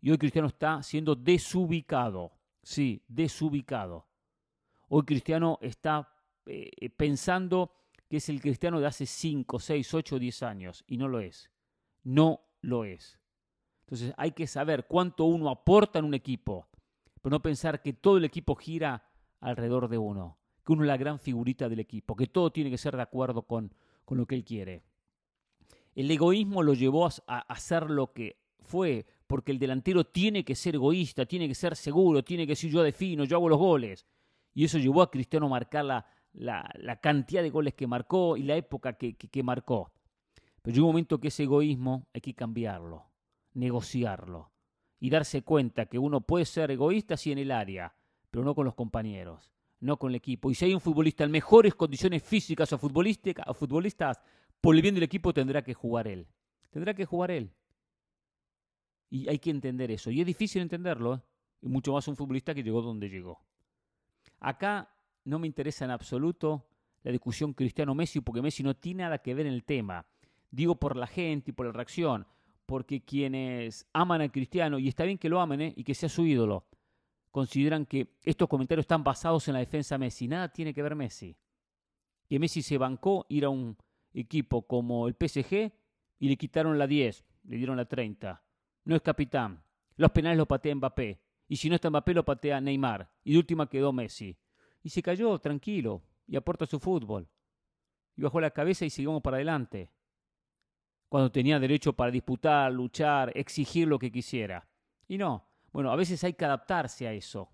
Y hoy Cristiano está siendo desubicado. Sí, desubicado. Hoy Cristiano está eh, pensando que es el cristiano de hace 5, 6, 8, 10 años y no lo es. No lo es. Entonces hay que saber cuánto uno aporta en un equipo, pero no pensar que todo el equipo gira alrededor de uno, que uno es la gran figurita del equipo, que todo tiene que ser de acuerdo con, con lo que él quiere. El egoísmo lo llevó a, hacer lo que fue, porque el delantero tiene que ser egoísta, tiene que ser seguro, tiene que decir yo defino, yo hago los goles. Y eso llevó a Cristiano a marcar la, la, cantidad de goles que marcó y la época que, que, marcó. Pero llegó un momento que ese egoísmo hay que cambiarlo, negociarlo y darse cuenta que uno puede ser egoísta sí en el área, pero no con los compañeros, no con el equipo. Y si hay un futbolista en mejores condiciones físicas o o futbolistas, por el bien del equipo tendrá que jugar él. Tendrá que jugar él. Y hay que entender eso. Y es difícil entenderlo, ¿eh? y mucho más un futbolista que llegó donde llegó. Acá no me interesa en absoluto la discusión Cristiano-Messi porque Messi no tiene nada que ver en el tema. Digo por la gente y por la reacción, porque quienes aman a Cristiano, y está bien que lo amen ¿eh? y que sea su ídolo, consideran que estos comentarios están basados en la defensa de Messi. Nada tiene que ver Messi. Que Messi se bancó ir a un equipo como el PSG y le quitaron la 10, le dieron la 30. No es capitán. Los penales lo patea Mbappé. Y si no está Mbappé, lo patea Neymar. Y de última quedó Messi. Y se cayó tranquilo y aporta su fútbol. Y bajó la cabeza y seguimos para adelante. Cuando tenía derecho para disputar, luchar, exigir lo que quisiera. Y no. Bueno, a veces hay que adaptarse a eso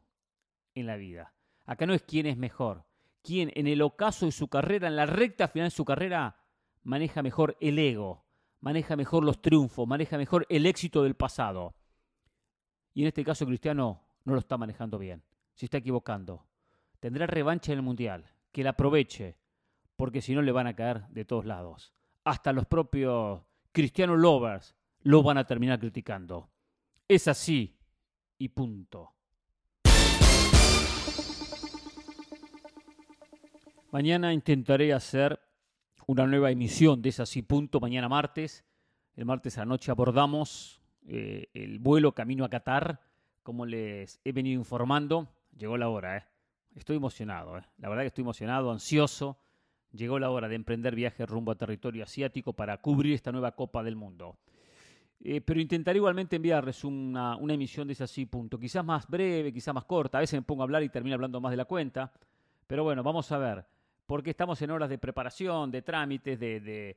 en la vida. Acá no es quién es mejor. Quién en el ocaso de su carrera, en la recta final de su carrera, maneja mejor el ego, maneja mejor los triunfos, maneja mejor el éxito del pasado. Y en este caso Cristiano no lo está manejando bien. Se está equivocando tendrá revancha en el Mundial, que la aproveche, porque si no le van a caer de todos lados. Hasta los propios Cristiano Lovers lo van a terminar criticando. Es así y punto. Mañana intentaré hacer una nueva emisión de Es así punto, mañana martes. El martes a la noche abordamos eh, el vuelo camino a Qatar, como les he venido informando. Llegó la hora, ¿eh? Estoy emocionado, ¿eh? la verdad que estoy emocionado, ansioso. Llegó la hora de emprender viaje rumbo a territorio asiático para cubrir esta nueva Copa del Mundo. Eh, pero intentaré igualmente enviarles una, emisión de ese así punto. Quizás más breve, quizás más corta. A veces me pongo a hablar y termino hablando más de la cuenta. Pero bueno, vamos a ver. Porque estamos en horas de preparación, de trámites, de,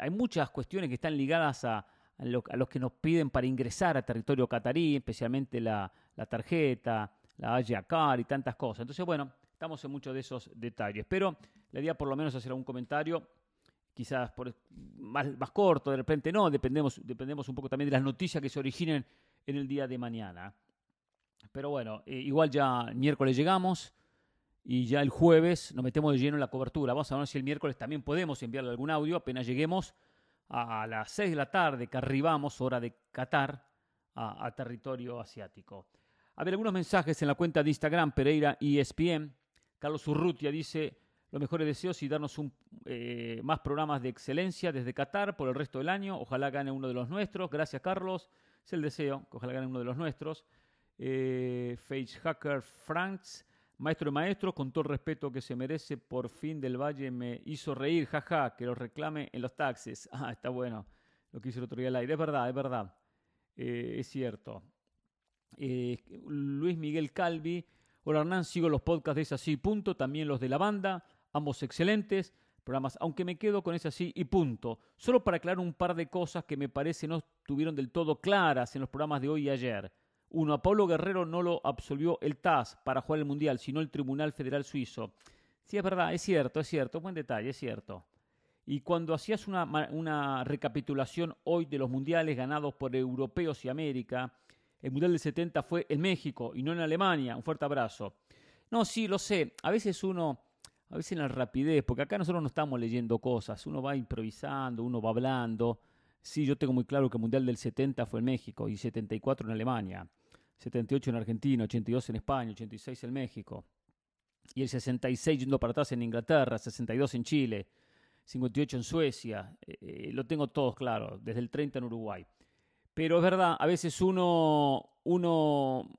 hay muchas cuestiones que están ligadas a, a, los que nos piden para ingresar a territorio catarí, especialmente la, la tarjeta, la Ayacar y tantas cosas. Entonces, bueno, estamos en muchos de esos detalles. Pero le idea por lo menos hacer algún comentario, quizás por, más, más, corto, de repente no, dependemos, dependemos un poco también de las noticias que se originen en el día de mañana. Pero bueno, eh, igual ya miércoles llegamos y ya el jueves nos metemos de lleno en la cobertura. Vamos a ver si el miércoles también podemos enviarle algún audio apenas lleguemos a las 6 de la tarde que arribamos, hora de Qatar, a territorio asiático. A ver, algunos mensajes en la cuenta de Instagram, Pereira ESPN. Carlos Urrutia dice, los mejores deseos y darnos un, eh, más programas de excelencia desde Qatar por el resto del año. Ojalá gane uno de los nuestros. Gracias, Carlos. Es el deseo, que ojalá gane uno de los nuestros. Eh, Face Hacker Franks, maestro de maestros, con todo el respeto que se merece, por fin del Valle me hizo reír, jaja, que lo reclame en los taxis. Ah, está bueno lo que hizo el otro día al aire. Es verdad, es verdad. Eh, es cierto. Eh, Luis Miguel Calvi. Hola Hernán, sigo los podcasts de Es Así Punto, también los de la banda, ambos excelentes. programas, aunque me quedo con ese así y punto. Solo para aclarar un par de cosas que me parece no estuvieron del todo claras en los programas de hoy y ayer. Uno, a Pablo Guerrero no lo absolvió el TAS para jugar el Mundial, sino el Tribunal Federal Suizo. Sí, es verdad, es cierto, es cierto, buen detalle, es cierto. Y cuando hacías una, recapitulación hoy de los mundiales ganados por europeos y América, el Mundial del 70 fue en México y no en Alemania. Un fuerte abrazo. No, sí, lo sé. A veces uno a veces en la rapidez, porque acá nosotros no estamos leyendo cosas, uno va improvisando, uno va hablando. Sí, yo tengo muy claro que el Mundial del 70 fue en México y 74 en Alemania, 78 en Argentina, 82 en España, 86 en México. Y el 66 yendo para atrás en Inglaterra, 62 en Chile, 58 en Suecia. Eh, lo tengo todos claro, desde el 30 en Uruguay. Pero es verdad, a veces uno, uno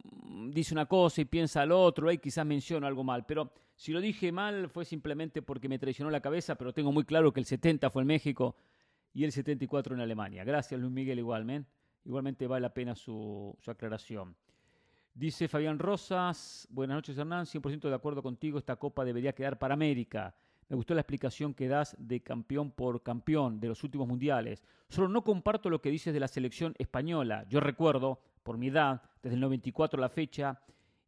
dice una cosa y piensa al otro, y quizás menciono algo mal, pero si lo dije mal fue simplemente porque me traicionó la cabeza, pero tengo muy claro que el 70 fue en México y el 74 en Alemania. Gracias Luis Miguel igualmente. Igualmente vale la pena su, su aclaración. Dice Fabián Rosas, buenas noches Hernán, 100% de acuerdo contigo, esta copa debería quedar para América. Me gustó la explicación que das de campeón por campeón de los últimos mundiales. Solo no comparto lo que dices de la selección española. Yo recuerdo, por mi edad, desde el 94 a la fecha,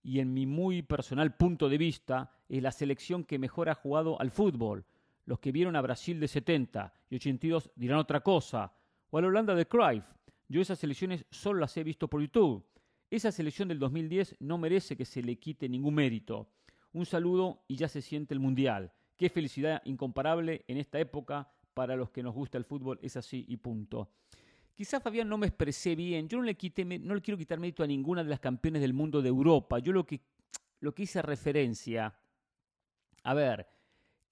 y en mi muy personal punto de vista, es la selección que mejor ha jugado al fútbol. Los que vieron a Brasil de 70 y 82 dirán otra cosa. O a la Holanda de Cruyff. Yo esas selecciones solo las he visto por YouTube. Esa selección del 2010 no merece que se le quite ningún mérito. Un saludo y ya se siente el Mundial. Qué felicidad incomparable en esta época para los que nos gusta el fútbol, es así y punto. Quizás Fabián no me expresé bien, yo no le, quité, no le quiero quitar mérito a ninguna de las campeones del mundo de Europa, yo lo que, lo que hice referencia, a ver,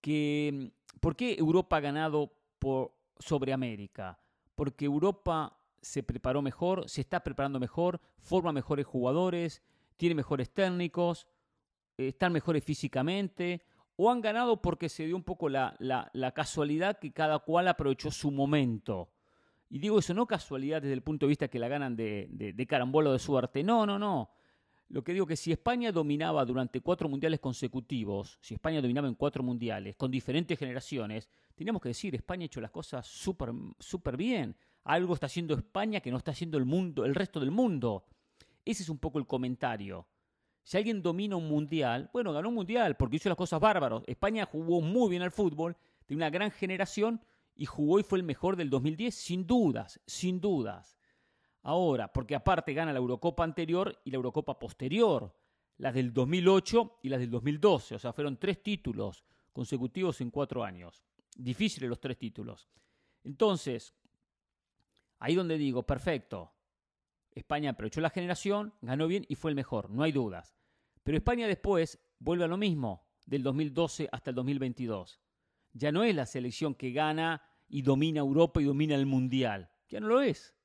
que ¿por qué Europa ha ganado sobre América? Porque Europa se preparó mejor, se está preparando mejor, forma mejores jugadores, tiene mejores técnicos, están mejores físicamente, o han ganado porque se dio un poco la, casualidad que cada cual aprovechó su momento. Y digo eso no casualidad desde el punto de vista que la ganan de, de, de carambolo de suerte. No, no, no. Lo que digo que si España dominaba durante cuatro mundiales consecutivos, si España dominaba en cuatro mundiales, con diferentes generaciones, teníamos que decir, España ha hecho las cosas súper super bien. Algo está haciendo España que no está haciendo el mundo, el resto del mundo. Ese es un poco el comentario. Si alguien domina un mundial, bueno, ganó un mundial porque hizo las cosas bárbaros. España jugó muy bien al fútbol, tiene una gran generación y jugó y fue el mejor del 2010, sin dudas, sin dudas. Ahora, porque aparte gana la Eurocopa anterior y la Eurocopa posterior, las del 2008 y las del 2012, o sea, fueron tres títulos consecutivos en cuatro años. Difíciles los tres títulos. Entonces, ahí donde digo, perfecto, España aprovechó la generación, ganó bien y fue el mejor, no hay dudas. Pero España después vuelve a lo mismo del 2012 hasta el 2022. Ya no es la selección que gana y domina Europa y domina el Mundial. Ya no lo es.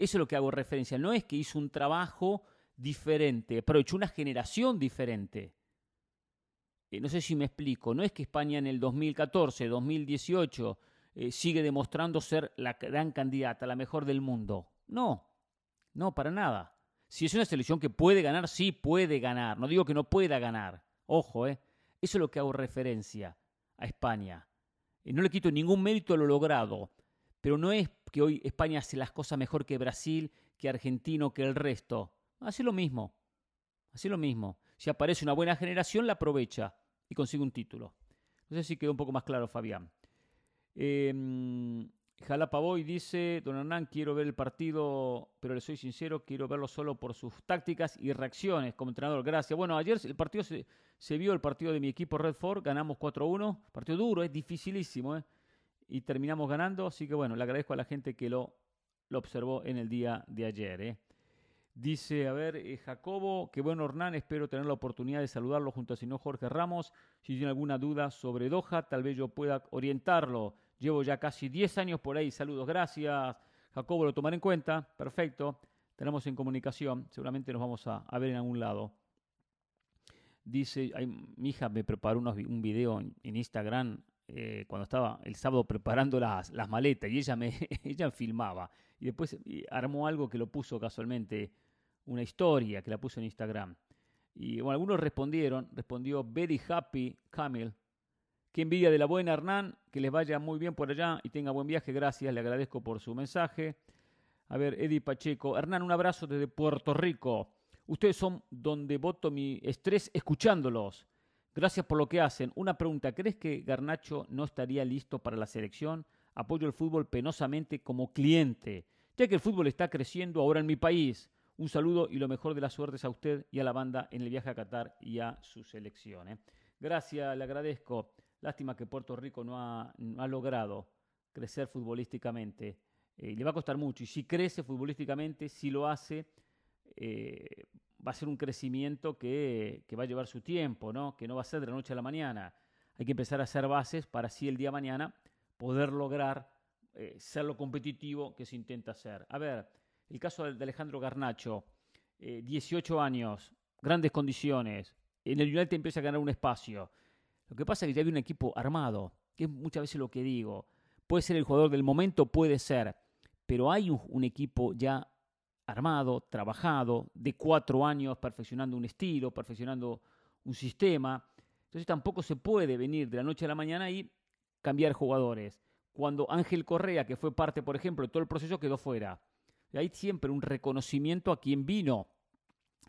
Eso es lo que hago referencia. No es que hizo un trabajo diferente, aprovechó una generación diferente. Eh, no sé si me explico. No es que España en el 2014, 2018 eh, sigue demostrando ser la gran candidata, la mejor del mundo. No. No, para nada. Si es una selección que puede ganar, sí puede ganar. No digo que no pueda ganar. Ojo, ¿eh? Eso es lo que hago referencia a España. Y no le quito ningún mérito a lo logrado. Pero no es que hoy España hace las cosas mejor que Brasil, que Argentino, que el resto. Hace lo mismo. Hace lo mismo. Si aparece una buena generación, la aprovecha y consigue un título. No sé si quedó un poco más claro, Fabián. Eh, Jalapa Boy dice, don Hernán, quiero ver el partido, pero le soy sincero, quiero verlo solo por sus tácticas y reacciones como entrenador. Gracias. Bueno, ayer el partido se, vio, el partido de mi equipo Redford, ganamos 4-1, partido duro, es dificilísimo, ¿eh? Y terminamos ganando, así que bueno, le agradezco a la gente que lo, observó en el día de ayer. ¿eh? Dice, a ver, eh, Jacobo, qué bueno Hernán, espero tener la oportunidad de saludarlo junto al señor Jorge Ramos. Si tiene alguna duda sobre Doha, tal vez yo pueda orientarlo. Llevo ya casi 10 años por ahí. Saludos, gracias. Jacobo, lo tomaré en cuenta. Perfecto. Tenemos en comunicación. Seguramente nos vamos a, ver en algún lado. Dice, mi hija me preparó un video en, Instagram eh, cuando estaba el sábado preparando las, las maletas y ella me ella filmaba. Y después armó algo que lo puso casualmente, una historia que la puso en Instagram. Y bueno, algunos respondieron, respondió Very Happy Camille, Qué envidia de la buena, Hernán. Que les vaya muy bien por allá y tenga buen viaje. Gracias, le agradezco por su mensaje. A ver, Eddie Pacheco. Hernán, un abrazo desde Puerto Rico. Ustedes son donde voto mi estrés escuchándolos. Gracias por lo que hacen. Una pregunta, ¿crees que Garnacho no estaría listo para la selección? Apoyo el fútbol penosamente como cliente, ya que el fútbol está creciendo ahora en mi país. Un saludo y lo mejor de las suertes a usted y a la banda en el viaje a Qatar y a su selección. ¿eh? Gracias, le agradezco. Lástima que Puerto Rico no ha, logrado crecer futbolísticamente. Eh, le va a costar mucho. Y si crece futbolísticamente, si lo hace, eh, va a ser un crecimiento que, va a llevar su tiempo, ¿no? que no va a ser de la noche a la mañana. Hay que empezar a hacer bases para así el día de mañana poder lograr eh, ser lo competitivo que se intenta hacer. A ver, el caso de Alejandro Garnacho, 18 eh, años, grandes condiciones, en el United empieza a ganar un espacio. Lo que pasa es que ya hay un equipo armado, que es muchas veces lo que digo. Puede ser el jugador del momento, puede ser, pero hay un equipo ya armado, trabajado, de cuatro años perfeccionando un estilo, perfeccionando un sistema. Entonces tampoco se puede venir de la noche a la mañana y cambiar jugadores. Cuando Ángel Correa, que fue parte, por ejemplo, de todo el proceso, quedó fuera. Hay siempre un reconocimiento a quien vino,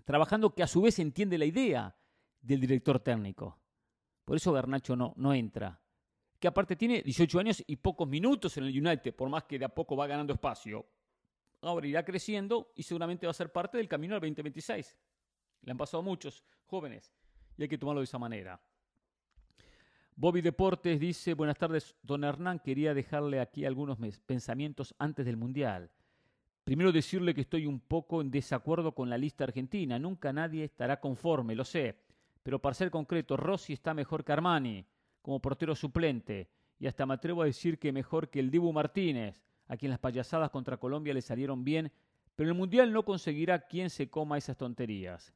trabajando que a su vez entiende la idea del director técnico. Por eso Garnacho no, no entra. Que aparte tiene 18 años y pocos minutos en el United, por más que de a poco va ganando espacio ahora irá creciendo y seguramente va a ser parte del camino al 2026. Le han pasado muchos jóvenes y hay que tomarlo de esa manera. Bobby Deportes dice, buenas tardes, don Hernán, quería dejarle aquí algunos pensamientos antes del Mundial. Primero decirle que estoy un poco en desacuerdo con la lista argentina. Nunca nadie estará conforme, lo sé. Pero para ser concreto, Rossi está mejor que Armani como portero suplente. Y hasta me atrevo a decir que mejor que el Dibu Martínez a quien las payasadas contra Colombia le salieron bien, pero el Mundial no conseguirá quien se coma esas tonterías.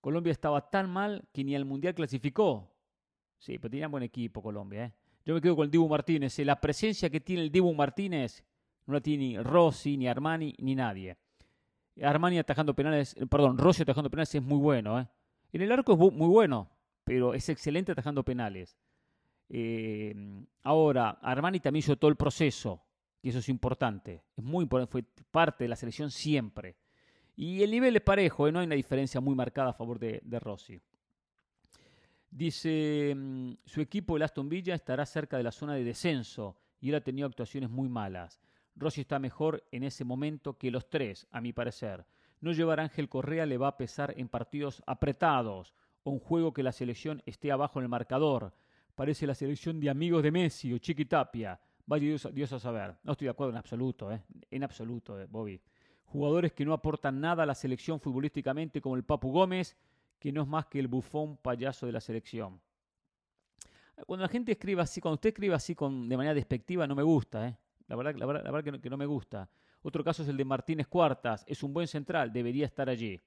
Colombia estaba tan mal que ni al Mundial clasificó. Sí, pero tenía buen equipo Colombia. ¿eh? Yo me quedo con el Dibu Martínez. ¿eh? La presencia que tiene el Dibu Martínez no la tiene ni Rossi, ni Armani, ni nadie. Armani atajando penales, eh, perdón, Rossi atajando penales es muy bueno. ¿eh? En el arco es muy bueno, pero es excelente atajando penales. ahora, Armani también hizo todo el proceso y eso es importante. Es muy importante, fue parte de la selección siempre. Y el nivel es parejo, ¿eh? no hay una diferencia muy marcada a favor de, Rossi. Dice, mm, su equipo, el Aston Villa, estará cerca de la zona de descenso y él ha tenido actuaciones muy malas. Rossi está mejor en ese momento que los tres, a mi parecer. No llevar a Ángel Correa le va a pesar en partidos apretados o un juego que la selección esté abajo en el marcador. Parece la selección de amigos de Messi o Chiquitapia. Vaya Dios, a saber. No estoy de acuerdo en absoluto, ¿eh? en absoluto, eh, Bobby. Jugadores que no aportan nada a la selección futbolísticamente, como el Papu Gómez, que no es más que el bufón payaso de la selección. Cuando la gente escribe así, cuando usted escribe así con, de manera despectiva, no me gusta. ¿eh? La verdad, que, no, que no me gusta. Otro caso es el de Martínez Cuartas. Es un buen central, debería estar allí.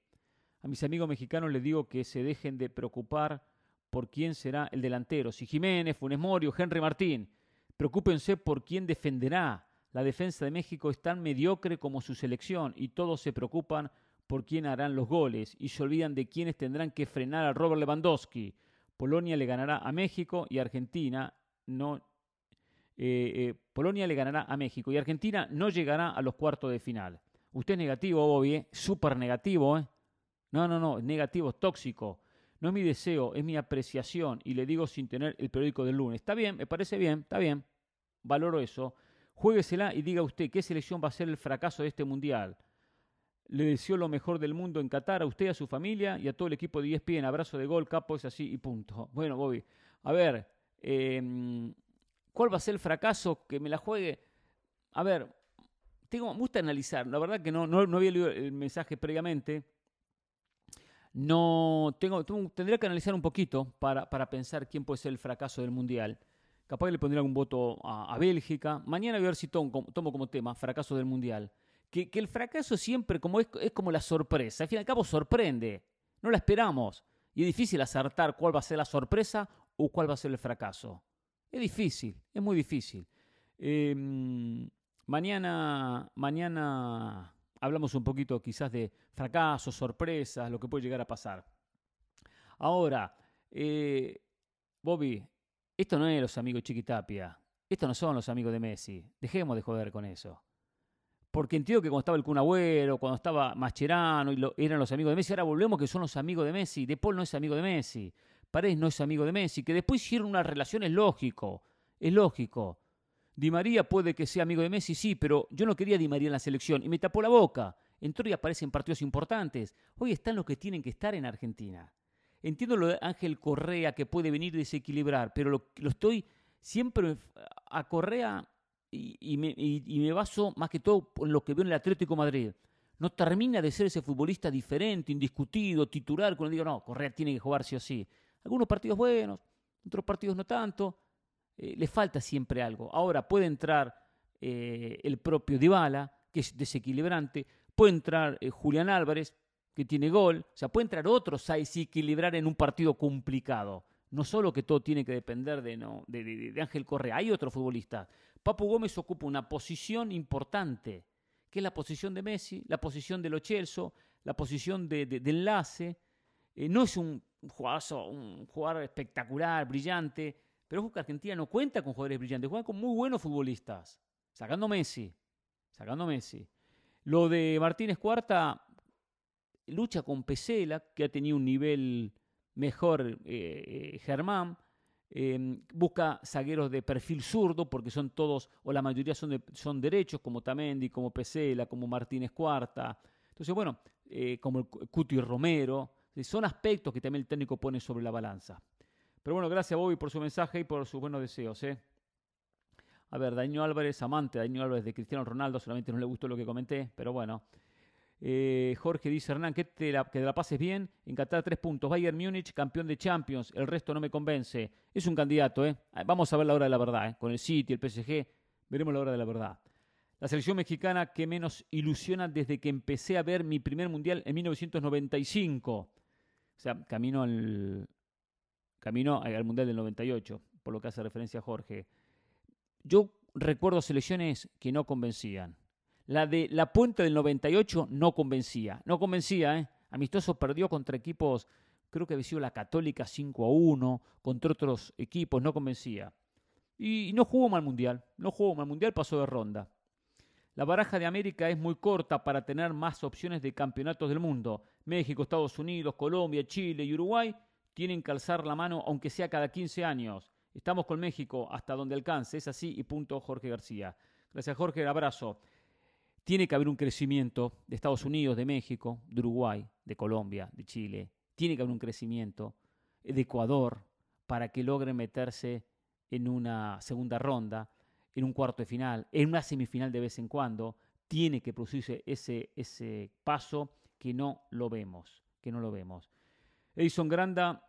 A mis amigos mexicanos les digo que se dejen de preocupar por quién será el delantero. Si Jiménez, Funes Morio, Henry Martín. Preocúpense por quién defenderá. La defensa de México es tan mediocre como su selección y todos se preocupan por quién harán los goles y se olvidan de quiénes tendrán que frenar a Robert Lewandowski. Polonia le ganará a México y Argentina no. Eh, eh, Polonia le ganará a México y Argentina no llegará a los cuartos de final. Usted es negativo, Bobby, ¿eh? súper negativo, ¿eh? No, no, no, negativo, tóxico. No es mi deseo, es mi apreciación y le digo sin tener el periódico del lunes. Está bien, me parece bien, está bien. Valoro eso. Jueguesela y diga usted qué selección va a ser el fracaso de este mundial. Le deseo lo mejor del mundo en Qatar a usted, a su familia y a todo el equipo de ESPN. Abrazo de gol, capo, es así y punto. Bueno, Bobby, a ver, em, ¿cuál va a ser el fracaso? Que me la juegue. A ver, tengo, me gusta analizar. La verdad que no, no, no había leído el mensaje previamente no tengo, tendría que analizar un poquito para, pensar quién puede ser el fracaso del Mundial. Capaz que le pondría algún voto a, Bélgica. Mañana voy a ver si tomo, como tema fracaso del Mundial. Que, el fracaso siempre como es, es, como la sorpresa. Al fin y al cabo sorprende. No la esperamos. Y es difícil acertar cuál va a ser la sorpresa o cuál va a ser el fracaso. Es difícil, es muy difícil. Em, mañana, mañana hablamos un poquito quizás de fracasos, sorpresas, lo que puede llegar a pasar. Ahora, eh, Bobby, esto no es los amigos Chiquitapia. Estos no son los amigos de Messi. Dejemos de joder con eso. Porque entiendo que cuando estaba el Kun Agüero, cuando estaba Mascherano, y eran los amigos de Messi, ahora volvemos que son los amigos de Messi. De Paul no es amigo de Messi. Paredes no es amigo de Messi. Que después hicieron una relación es lógico. Es lógico. Di María puede que sea amigo de Messi, sí, pero yo no quería Di María en la selección y me tapó la boca. Entró y aparece en partidos importantes. Hoy están los que tienen que estar en Argentina. Entiendo lo de Ángel Correa que puede venir a desequilibrar, pero lo, estoy siempre a Correa y, me, baso más que todo en lo que veo en el Atlético Madrid. No termina de ser ese futbolista diferente, indiscutido, titular, cuando digo, no, Correa tiene que jugar sí o sí. Algunos partidos buenos, otros partidos no tanto. Eh, le falta siempre algo. Ahora puede entrar eh, el propio Dybala, que es desequilibrante. Puede entrar eh, Julián Álvarez, que tiene gol. O sea, puede entrar otros a desequilibrar en un partido complicado. No solo que todo tiene que depender de, no, de, Ángel Correa, hay otro futbolista. Papu Gómez ocupa una posición importante, que es la posición de Messi, la posición de Lo Celso, la posición de, enlace. Eh, no es un jugador, un jugador espectacular, brillante, pero que Argentina no cuenta con jugadores brillantes, juega con muy buenos futbolistas, sacando Messi, sacando Messi. Lo de Martínez Cuarta lucha con Pesela, que ha tenido un nivel mejor eh, eh, Germán. Em, busca zagueros de perfil zurdo, porque son todos, o la mayoría son, son derechos, como Tamendi, como Pesela, como Martínez Cuarta. Entonces, bueno, eh, como el Cuti Romero. Son aspectos que también el técnico pone sobre la balanza. Pero bueno, gracias Bobby por su mensaje y por sus buenos deseos. A ver, Daño Álvarez, amante Daño Álvarez de Cristiano Ronaldo, solamente no le gustó lo que comenté, pero bueno. Eh, Jorge dice Hernán, que te, la, que la pases bien. En Qatar, tres puntos. Bayern Múnich, campeón de Champions. El resto no me convence. Es un candidato, ¿eh? Ah, vamos a ver la hora de la verdad, ¿eh? Con el City, el PSG, veremos la hora de la verdad. La selección mexicana que menos ilusiona desde que empecé a ver mi primer mundial en 1995. O sea, camino al, camino al mundial del 98, por lo que hace referencia a Jorge. Yo recuerdo selecciones que no convencían. La de la Puente del 98 no convencía. No convencía, ¿eh? Amistoso perdió contra equipos, creo que había sido la Católica 5 a 1, contra otros equipos, no convencía. Y, no jugó mal mundial. No jugó mal mundial, pasó de ronda. La baraja de América es muy corta para tener más opciones de campeonatos del mundo. México, Estados Unidos, Colombia, Chile y Uruguay tienen que alzar la mano, aunque sea cada 15 años. Estamos con México hasta donde alcance. Es así y punto, Jorge García. Gracias, Jorge. Abrazo. Tiene que haber un crecimiento de Estados Unidos, de México, de Uruguay, de Colombia, de Chile. Tiene que haber un crecimiento de Ecuador para que logre meterse en una segunda ronda, en un cuarto de final, en una semifinal de vez en cuando. Tiene que producirse ese, ese paso que no lo vemos, que no lo vemos. Edison Granda,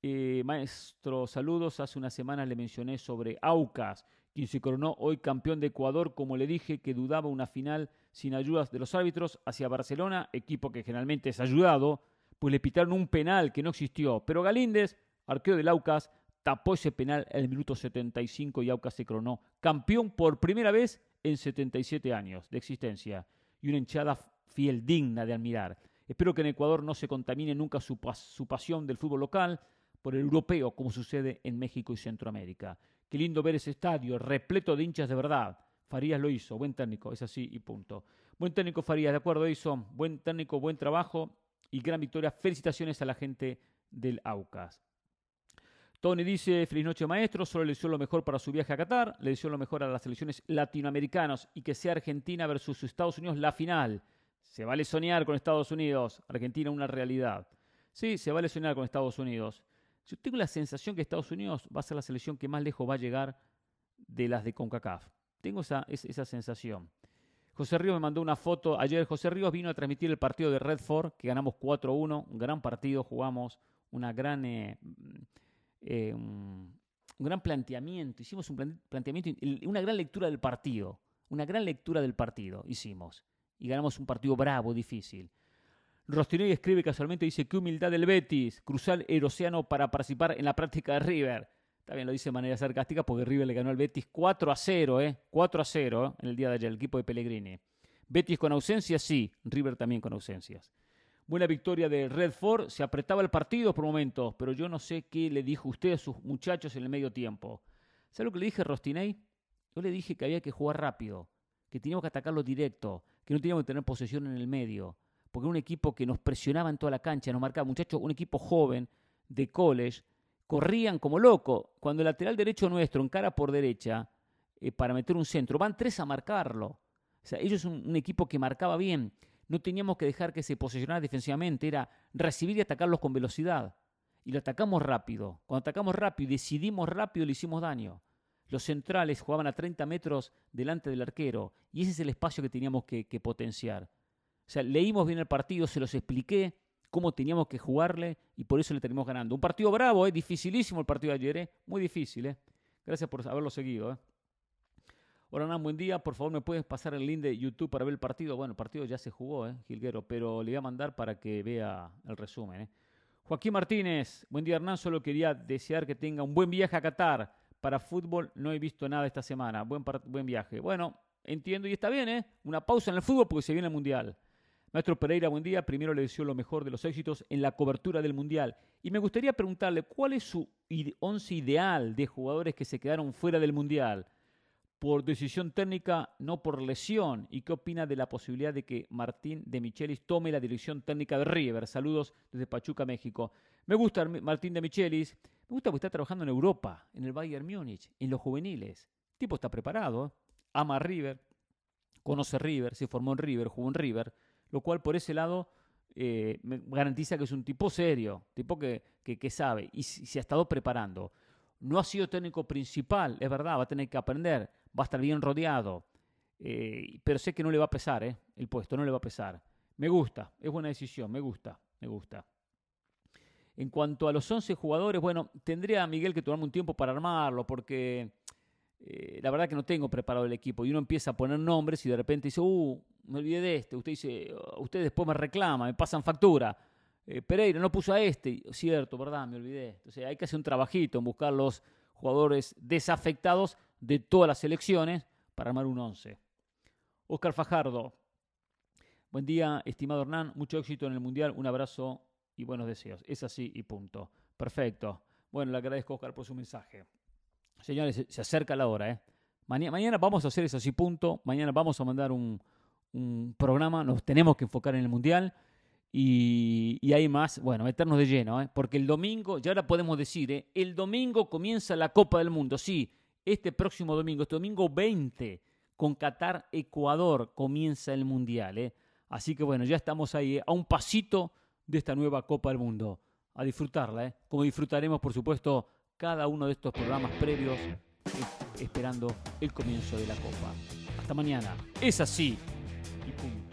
eh, maestro, saludos. Hace una semana le mencioné sobre Aucas quien se coronó hoy campeón de Ecuador, como le dije, que dudaba una final sin ayudas de los árbitros hacia Barcelona, equipo que generalmente es ayudado, pues le pitaron un penal que no existió. Pero Galíndez, arquero del Aucas, tapó ese penal en el minuto 75 y Aucas se coronó campeón por primera vez en 77 años de existencia y una hinchada fiel digna de admirar. Espero que en Ecuador no se contamine nunca su, pasión del fútbol local por el europeo, como sucede en México y Centroamérica. Qué lindo ver ese estadio repleto de hinchas de verdad. Farías lo hizo, buen técnico, es así y punto. Buen técnico Farías, de acuerdo, hizo buen técnico, buen trabajo y gran victoria. Felicitaciones a la gente del Aucas. Tony dice, feliz noche maestro, solo le deseo lo mejor para su viaje a Qatar, le deseo lo mejor a las selecciones latinoamericanas y que sea Argentina versus Estados Unidos la final. Se vale soñar con Estados Unidos, Argentina una realidad. Sí, se vale soñar con Estados Unidos. Yo tengo la sensación que Estados Unidos va a ser la selección que más lejos va a llegar de las de CONCACAF. Tengo esa, esa sensación. José Ríos me mandó una foto. Ayer José Ríos vino a transmitir el partido de Redford, que ganamos 4-1. Un gran partido, jugamos una gran, eh, eh, un gran planteamiento. Hicimos un planteamiento, una gran lectura del partido. Una gran lectura del partido hicimos. Y ganamos un partido bravo, difícil. Rostinelli escribe casualmente, dice, qué humildad del Betis, cruzar el océano para participar en la práctica de River. También lo dice de manera sarcástica porque River le ganó al Betis 4 a 0, ¿eh? 4 a 0 ¿eh? en el día de ayer, el equipo de Pellegrini. Betis con ausencias, sí. River también con ausencias. Buena victoria de Redford. Se apretaba el partido por momentos, pero yo no sé qué le dijo usted a sus muchachos en el medio tiempo. ¿Sabe lo que le dije a Rostinei? Yo le dije que había que jugar rápido, que teníamos que atacarlo directo, que no teníamos que tener posesión en el medio, porque era un equipo que nos presionaba en toda la cancha, nos marcaba, muchachos, un equipo joven de college, corrían como loco. Cuando el lateral derecho nuestro encara por derecha eh, para meter un centro, van tres a marcarlo. O sea, ellos son un equipo que marcaba bien no teníamos que dejar que se posicionara defensivamente, era recibir y atacarlos con velocidad. Y lo atacamos rápido. Cuando atacamos rápido y decidimos rápido, le hicimos daño. Los centrales jugaban a 30 metros delante del arquero y ese es el espacio que teníamos que, potenciar. O sea, leímos bien el partido, se los expliqué cómo teníamos que jugarle y por eso le terminamos ganando. Un partido bravo, ¿eh? dificilísimo el partido de ayer, ¿eh? muy difícil. ¿eh? Gracias por haberlo seguido. ¿eh? Hola, Nan, buen día. Por favor, ¿me puedes pasar el link de YouTube para ver el partido? Bueno, el partido ya se jugó, ¿eh, Gilguero? Pero le voy a mandar para que vea el resumen. ¿eh? Joaquín Martínez, buen día, Hernán. Solo quería desear que tenga un buen viaje a Qatar. Para fútbol no he visto nada esta semana. Buen, buen viaje. Bueno, entiendo y está bien, ¿eh? Una pausa en el fútbol porque se viene el Mundial. Maestro Pereira, buen día. Primero le deseo lo mejor de los éxitos en la cobertura del Mundial. Y me gustaría preguntarle cuál es su once ideal de jugadores que se quedaron fuera del Mundial por decisión técnica, no por lesión. ¿Y qué opina de la posibilidad de que Martín de Michelis tome la dirección técnica de River? Saludos desde Pachuca, México. Me gusta Martín de Michelis. Me gusta porque está trabajando en Europa, en el Bayern Múnich, en los juveniles. El tipo está preparado, ama a River, conoce River, se formó en River, jugó en River, lo cual por ese lado eh, me garantiza que es un tipo serio, tipo que, que, sabe y se ha estado preparando. No ha sido técnico principal, es verdad, va a tener que aprender va a estar bien rodeado. Eh, pero sé que no le va a pesar, eh, el puesto, no le va a pesar. Me gusta, es buena decisión, me gusta, me gusta. En cuanto a los 11 jugadores, bueno, tendría a Miguel que tomarme un tiempo para armarlo, porque eh, la verdad que no tengo preparado el equipo. Y uno empieza a poner nombres y de repente dice, uh, me olvidé de este. Usted dice, usted después me reclama, me pasan factura. Pereira no puso a este. Cierto, ¿verdad? Me olvidé. Entonces hay que hacer un trabajito en buscar los jugadores desafectados de todas las selecciones para armar un 11. Oscar Fajardo. Buen día, estimado Hernán. Mucho éxito en el Mundial. Un abrazo y buenos deseos. Es así y punto. Perfecto. Bueno, le agradezco, Oscar, por su mensaje. Señores, se acerca la hora. ¿eh? Mañana, vamos a hacer eso así, punto. Mañana vamos a mandar un, programa. Nos tenemos que enfocar en el Mundial. Y, hay más, bueno, meternos de lleno, ¿eh? porque el domingo, ya ahora podemos decir, ¿eh? el domingo comienza la Copa del Mundo, sí, este próximo domingo, este domingo 20, con Qatar, Ecuador, comienza el Mundial. ¿eh? Así que bueno, ya estamos ahí ¿eh? a un pasito de esta nueva Copa del Mundo. A disfrutarla, ¿eh? como disfrutaremos, por supuesto, cada uno de estos programas previos, eh, esperando el comienzo de la Copa. Hasta mañana. Es así. Y punto.